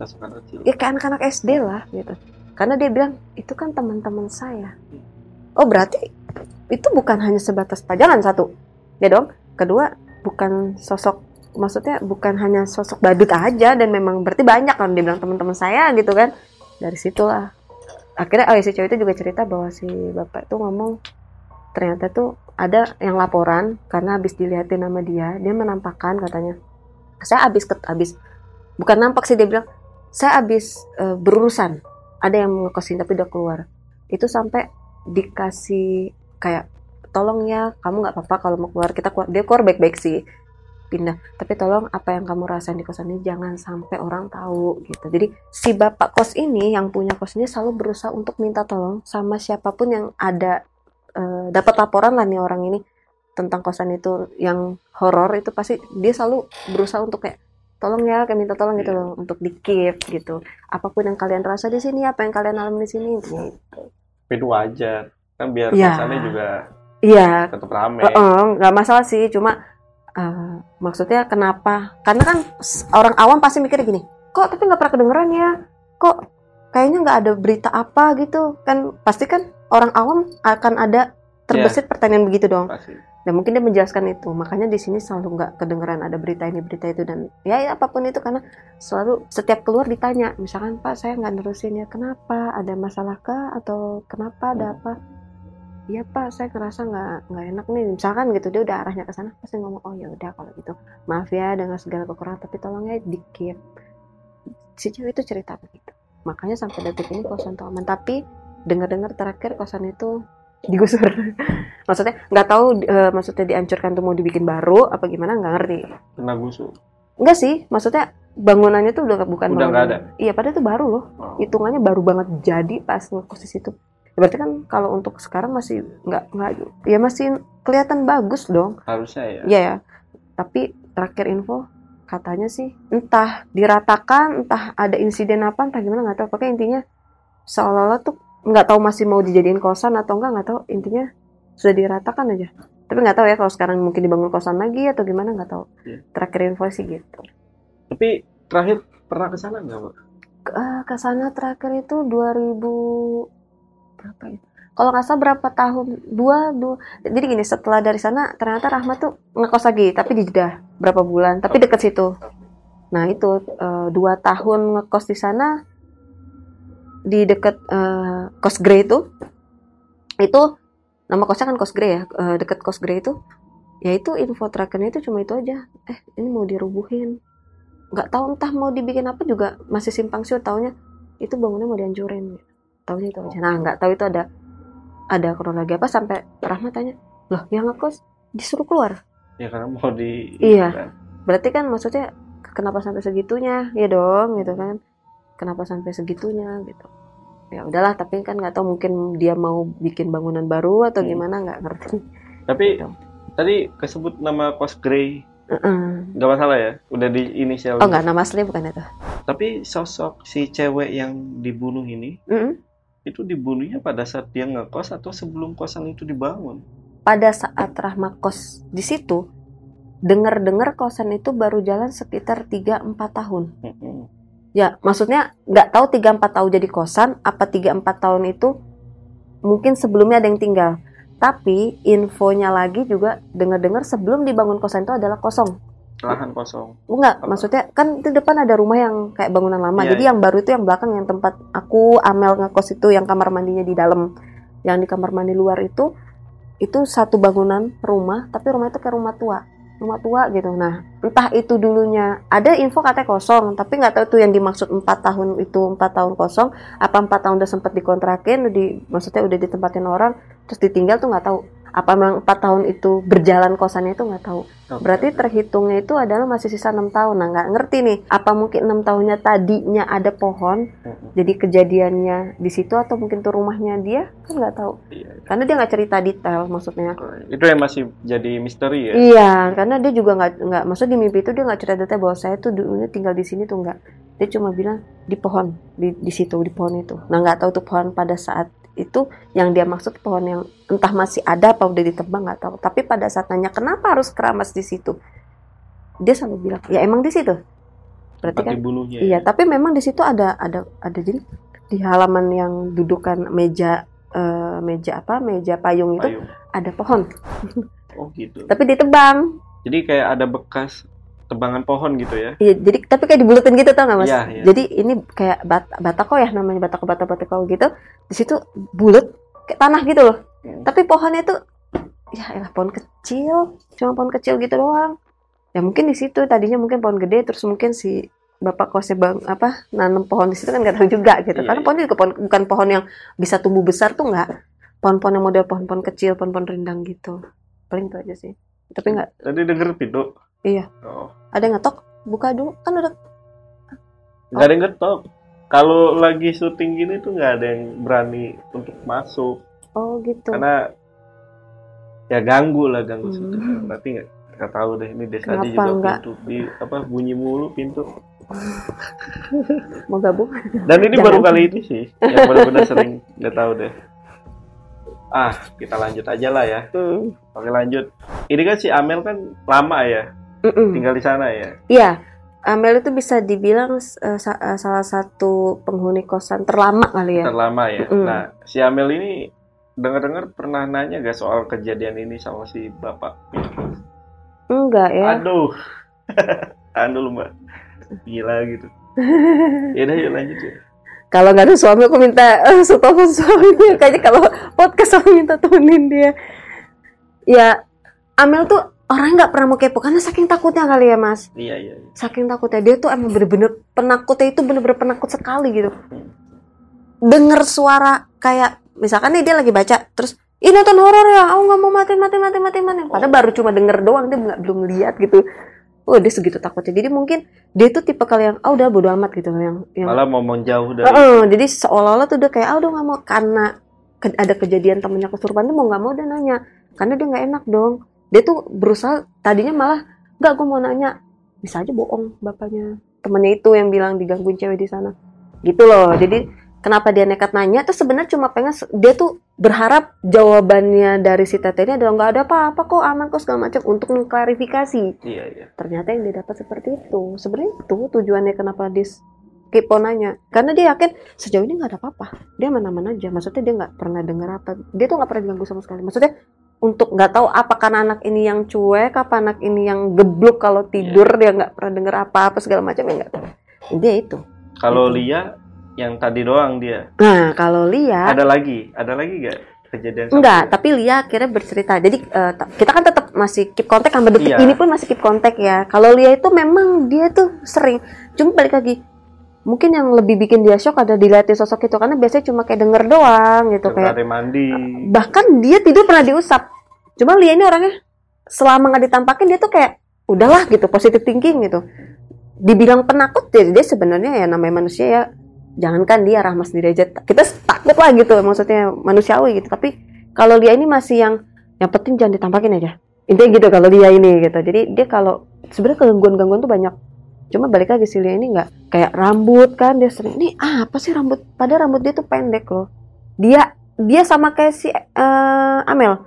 Anak kecil. ya kayak anak-anak SD lah gitu. Karena dia bilang itu kan teman-teman saya. Oh berarti itu bukan hanya sebatas pajangan satu. Ya dong. Kedua bukan sosok maksudnya bukan hanya sosok badut aja dan memang berarti banyak kan dia bilang teman-teman saya gitu kan. Dari situlah. Akhirnya oh ya, si cewek itu juga cerita bahwa si bapak itu ngomong ternyata tuh ada yang laporan karena habis dilihatin nama dia dia menampakkan katanya saya habis ket habis. Bukan nampak sih dia bilang saya habis eh, berurusan. Ada yang ngekosin tapi udah keluar. Itu sampai dikasih kayak tolong ya kamu nggak apa-apa kalau mau keluar kita keluar dia keluar baik-baik sih pindah tapi tolong apa yang kamu rasain di kosan ini jangan sampai orang tahu gitu jadi si bapak kos ini yang punya kos ini selalu berusaha untuk minta tolong sama siapa pun yang ada eh, dapat laporan lah nih orang ini tentang kosan itu yang horor itu pasti dia selalu berusaha untuk kayak tolong ya kayak minta tolong gitu Iya. loh untuk di keep gitu apa pun yang kalian rasa di sini apa yang kalian alami di sini gitu itu wajar. Kan biar Ya. kosannya juga iya. Tetap rame. Nggak masalah sih cuma eh, maksudnya kenapa? Karena kan orang awam pasti mikir gini kok tapi nggak pernah kedengeran ya? Kok kayaknya nggak ada berita apa gitu? Kan pasti kan orang awam akan ada terbesit pertanyaan begitu dong. Pasti. dan mungkin dia menjelaskan itu makanya di sini selalu nggak kedengeran ada berita ini berita itu dan ya, ya apa pun itu karena selalu setiap keluar ditanya misalkan pak saya nggak nerusin ya kenapa? Ada masalah kah? Atau kenapa? Ada apa Iya pak, saya ngerasa nggak nggak enak nih. Misalkan gitu dia udah arahnya ke sana, pasti ngomong oh ya udah kalau gitu. Maaf ya dengan segala kekurangan, tapi tolong ya di keep. Si cewek itu cerita begitu. Makanya sampai detik ini kosan tuh aman. Tapi dengar-dengar terakhir kosan itu digusur. maksudnya nggak tahu eh, maksudnya dihancurkan tuh mau dibikin baru apa gimana nggak ngerti. Kena gusur. Enggak sih, maksudnya bangunannya tuh udah bukan Udah bangunan- Iya, padahal itu baru loh. Oh. Hitungannya baru banget jadi pas ngekos di situ. Ya, berarti kan kalau untuk sekarang masih nggak nggak ya masih kelihatan bagus dong. Harusnya ya. Iya ya. Tapi terakhir info katanya sih entah diratakan, entah ada insiden apa, entah gimana nggak tahu. Pokoknya intinya seolah-olah tuh nggak tahu masih mau dijadiin kosan atau enggak nggak tahu. Intinya sudah diratakan aja. Tapi nggak tahu ya kalau sekarang mungkin dibangun kosan lagi atau gimana nggak tahu. Iya. Terakhir info sih gitu. Tapi terakhir pernah ke sana nggak, Pak? ke ke sana terakhir itu 2000 berapa ya? Kalau nggak salah berapa tahun? Dua, dua. Jadi gini, setelah dari sana ternyata Rahmat tuh ngekos lagi, tapi di Jeddah berapa bulan, tapi deket situ. Nah itu eh, dua tahun ngekos di sana di deket eh, kos Grey itu, itu nama kosnya kan kos Grey ya, eh, deket kos Grey itu. Ya itu info terakhirnya itu cuma itu aja. Eh ini mau dirubuhin nggak tahu entah mau dibikin apa juga masih simpang siur taunya itu bangunnya mau dihancurin taunya itu aja nah nggak tahu itu ada ada kronologi apa sampai Rahma tanya loh yang ngekos disuruh keluar Ya karena mau di Iya. kan. berarti kan maksudnya kenapa sampai segitunya ya dong gitu kan kenapa sampai segitunya gitu ya udahlah tapi kan nggak tahu mungkin dia mau bikin bangunan baru atau Hmm. gimana nggak ngerti Tapi Gitu. tadi kesebut nama kos Grey Heeh. nggak masalah ya udah di inisial oh nggak nama asli bukan itu tapi sosok si cewek yang dibunuh ini Mm-mm. Itu dibunuhnya pada saat dia ngekos atau sebelum kosan itu dibangun pada saat Rahma kos di situ dengar-dengar kosan itu baru jalan sekitar 3-4 tahun. Ya, maksudnya nggak tahu 3-4 tahun jadi kosan, apa 3-4 tahun itu mungkin sebelumnya ada yang tinggal. Tapi infonya lagi juga dengar-dengar sebelum dibangun kosan itu adalah kosong. Lahan kosong Enggak, Apa? maksudnya kan di depan ada rumah yang kayak bangunan lama. Iya, jadi iya. yang baru itu yang belakang yang tempat aku Amel ngekos itu yang kamar mandinya di dalam. Yang di kamar mandi luar itu itu satu bangunan rumah, tapi rumah itu kayak rumah tua. Rumah tua gitu. Nah, entah itu dulunya ada info katanya kosong, tapi nggak tahu itu yang dimaksud empat tahun itu empat tahun kosong, apa empat tahun udah sempat dikontrakin, di, maksudnya udah ditempatin orang, terus ditinggal tuh nggak tahu. Apa memang empat tahun itu berjalan kosannya itu nggak tahu. Berarti terhitungnya itu adalah masih sisa enam tahun. Nah, nggak ngerti nih, apa mungkin enam tahunnya tadinya ada pohon, Mm-mm. jadi kejadiannya di situ atau mungkin tuh rumahnya dia kan nggak tahu. Iya. Karena dia nggak cerita detail maksudnya. itu yang masih jadi misteri ya Iya, karena dia juga nggak nggak maksud di mimpi itu dia nggak cerita detail bahwa saya tuh dulunya tinggal di sini tuh nggak. Dia cuma bilang di pohon di di situ di pohon itu. Nah nggak tahu tuh pohon pada saat itu yang dia maksud pohon yang entah masih ada apa udah ditebang nggak tahu. Tapi pada saat nanya kenapa harus keramas di situ, dia selalu bilang ya emang di situ. Berarti tempat kan dibunuhnya iya. Tapi memang di situ ada ada ada jadi di halaman yang dudukan meja eh, meja apa meja payung itu payung ada pohon. oh gitu Tapi ditebang. jadi kayak ada bekas tebangan pohon gitu ya Iya, jadi tapi kayak dibulutin gitu tau nggak mas? Iya, iya. Jadi ini kayak bat batako ya namanya batako batako batako gitu. Di situ bulat kayak tanah gitu loh. Hmm. Tapi pohonnya tuh ya elah pohon kecil, cuma pohon kecil gitu doang. Ya mungkin di situ tadinya mungkin pohon gede terus mungkin si bapak kosnya bang apa nanam pohon di situ kan nggak tahu juga gitu. Iya, Karena iya. pohon itu juga pohon, bukan pohon yang bisa tumbuh besar tuh nggak. Pohon-pohon yang model pohon-pohon kecil, pohon-pohon rindang gitu. Paling itu aja sih. Tapi nggak tadi denger pintu Iya. oh ada yang ngetok, buka dulu. Kan udah. Nggak ada yang ngetok. Kalau lagi syuting gini tuh nggak ada yang berani untuk masuk. Oh gitu. karena ya ganggu lah ganggu Hmm. syuting. Berarti nggak nggak tahu deh ini desa Kenapa juga pintu di apa bunyi mulu pintu. Mau gabung? Dan ini Jangan. baru kali ini sih yang benar-benar sering nggak tahu deh. Ah kita lanjut aja lah ya. Oke lanjut. Ini kan si Amel kan lama ya Mm-mm. tinggal di sana ya? Iya. Amel itu bisa dibilang sa- eh, salah satu penghuni kosan terlama kali ya. Terlama ya? Mm. nah si Amel ini dengar-dengar pernah nanya gak soal kejadian ini sama si bapak? Enggak ya. Aduh. Tahan dulu mbak. Gila gitu. Ya udah yuk lanjut ya. Kalau nggak ada suami aku minta eh, telepon suaminya kayaknya kalau podcast aku minta temenin dia. Ya Amel tuh orang nggak pernah mau kepo karena saking takutnya kali ya mas. Iya iya iya. saking takutnya. Dia tuh emang bener-bener penakutnya itu bener-bener penakut sekali gitu. Denger suara kayak misalkan nih dia lagi baca terus ini nonton horor ya? Aku nggak mau mati mati mati mati mati. Padahal baru cuma denger doang dia nggak belum lihat gitu. Oh dia segitu takutnya. Jadi mungkin dia tuh tipe kali yang ah udah bodo amat gitu yang yang malah mau menjauh dari Heeh, jadi seolah-olah tuh udah kayak ah udah nggak mau karena ke- ada kejadian temennya kesurupan tuh mau nggak mau dia nanya karena dia nggak enak dong dia tuh berusaha tadinya malah nggak gue mau nanya. Bisa aja bohong bapaknya. Temennya itu yang bilang digangguin cewek di sana. Gitu loh. Jadi kenapa dia nekat nanya? Tuh sebenarnya cuma pengen dia tuh berharap jawabannya dari si tete ini adalah nggak ada apa-apa kok aman kok segala macam untuk mengklarifikasi. Iya iya. Ternyata yang dia dapat seperti itu. Sebenarnya itu tujuannya kenapa dia s- kepo nanya. Karena dia yakin sejauh ini nggak ada apa-apa. Dia mana-mana aja. Maksudnya dia nggak pernah dengar apa dia tuh nggak pernah diganggu sama sekali. Maksudnya untuk nggak tahu apa karena anak ini yang cuek apa anak ini yang geblok kalau tidur dia nggak pernah dengar apa-apa segala macam ya nggak tahu dia itu kalau Gitu. Lia yang tadi doang dia nah kalau lihat ada lagi ada lagi gak kejadian Enggak, dia? tapi Lia akhirnya bercerita. Jadi ta- kita kan tetap masih keep kontak sampai detik Iya. ini pun masih keep kontak ya. Kalau Lia itu memang dia tuh sering. Cuma balik lagi mungkin yang lebih bikin dia shock ada dilihatin sosok itu karena biasanya cuma kayak denger doang gitu kayak mandi. bahkan dia tidur pernah diusap. Cuma Lia ini orangnya selama nggak ditampakin dia tuh kayak udahlah gitu positive thinking gitu. Dibilang penakut ya dia sebenarnya ya namanya manusia ya jangankan dia rahmat sendiri aja. Kita takut lah gitu maksudnya manusiawi gitu. Tapi kalau dia ini masih yang yang penting jangan ditampakin aja. Intinya gitu kalau dia ini gitu. Jadi dia kalau sebenarnya gangguan-gangguan tuh banyak cuma balik lagi si Lia ini nggak kayak rambut kan dia sering ini apa sih rambut? Pada rambut dia tuh pendek loh. Dia dia sama kayak si eh, Amel.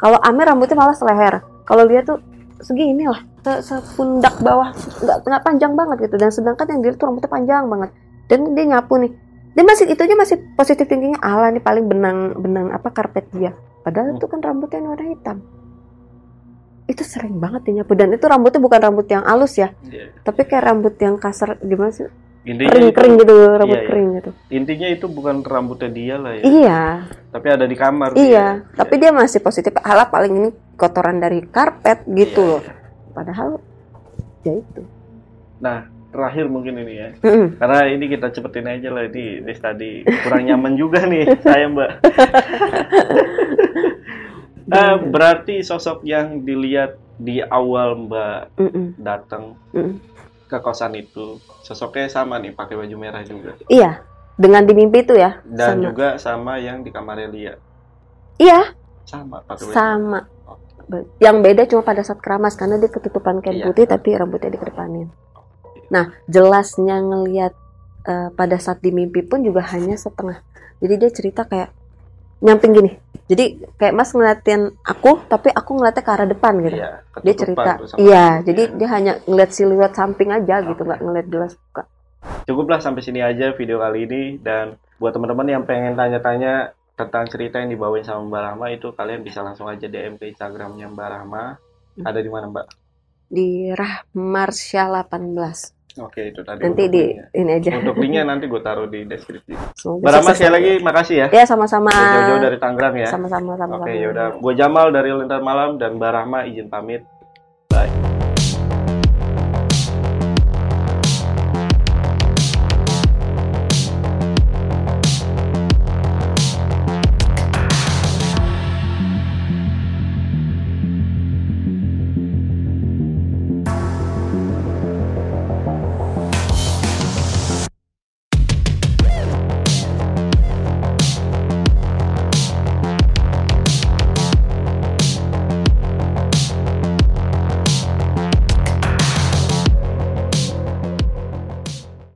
Kalau Amel rambutnya malah seleher. Kalau dia tuh segini lah se sepundak bawah nggak nggak panjang banget gitu. Dan sedangkan yang dia tuh rambutnya panjang banget. Dan dia nyapu nih. Dia masih itu aja masih positif thinkingnya ala nih paling benang benang apa karpet dia. Padahal Hmm. itu kan rambutnya warna hitam itu sering banget dia nyapu dan itu rambutnya bukan rambut yang halus ya Iya. tapi kayak rambut yang kasar gimana sih Intinya kering itu, kering gitu rambut iya. kering gitu intinya itu bukan rambutnya dia lah ya. iya Tapi ada di kamar. iya dia. tapi dia masih positif ala paling ini kotoran dari karpet gitu Iya, loh iya. padahal ya itu Terakhir mungkin ini ya. Mm-mm. Karena ini kita cepetin aja lah ini Des tadi kurang nyaman juga nih saya Mbak. Eh, berarti sosok yang dilihat di awal Mbak Mm-mm. datang Mm-mm. ke kosan itu sosoknya sama nih pakai baju merah juga. Iya dengan di mimpi itu ya dan sama. juga sama yang di kamar Lia iya. Sama pakai baju sama. Be- yang beda cuma pada saat keramas karena dia ketutupan kain Iya. putih tapi rambutnya dikedepanin. Nah jelasnya ngelihat eh, pada saat di mimpi pun juga hanya setengah. Jadi dia cerita kayak nyamping gini jadi kayak mas ngeliatin aku tapi aku ngeliatnya ke arah depan gitu Iya, dia cerita iya rambutnya. jadi dia hanya ngeliat siluet samping aja gitu Oke. nggak ngeliat jelas muka Cukuplah sampai sini aja video kali ini dan buat teman-teman yang pengen tanya-tanya tentang cerita yang dibawain sama Mbak Rahma itu kalian bisa langsung aja DM ke Instagramnya Mbak Rahma. Hmm. Ada di mana Mbak? di Rahmarsya 18 Oke itu tadi. nanti di linknya. ini aja Untuk linknya nanti gue taruh di deskripsi. Mbak sukses sekali lagi makasih ya. ya sama-sama Jauh-jauh dari Tangerang ya. sama-sama sama-sama Oke yaudah. Gue Jamal dari Lintar Malam dan Mbak Rahma izin pamit. Bye.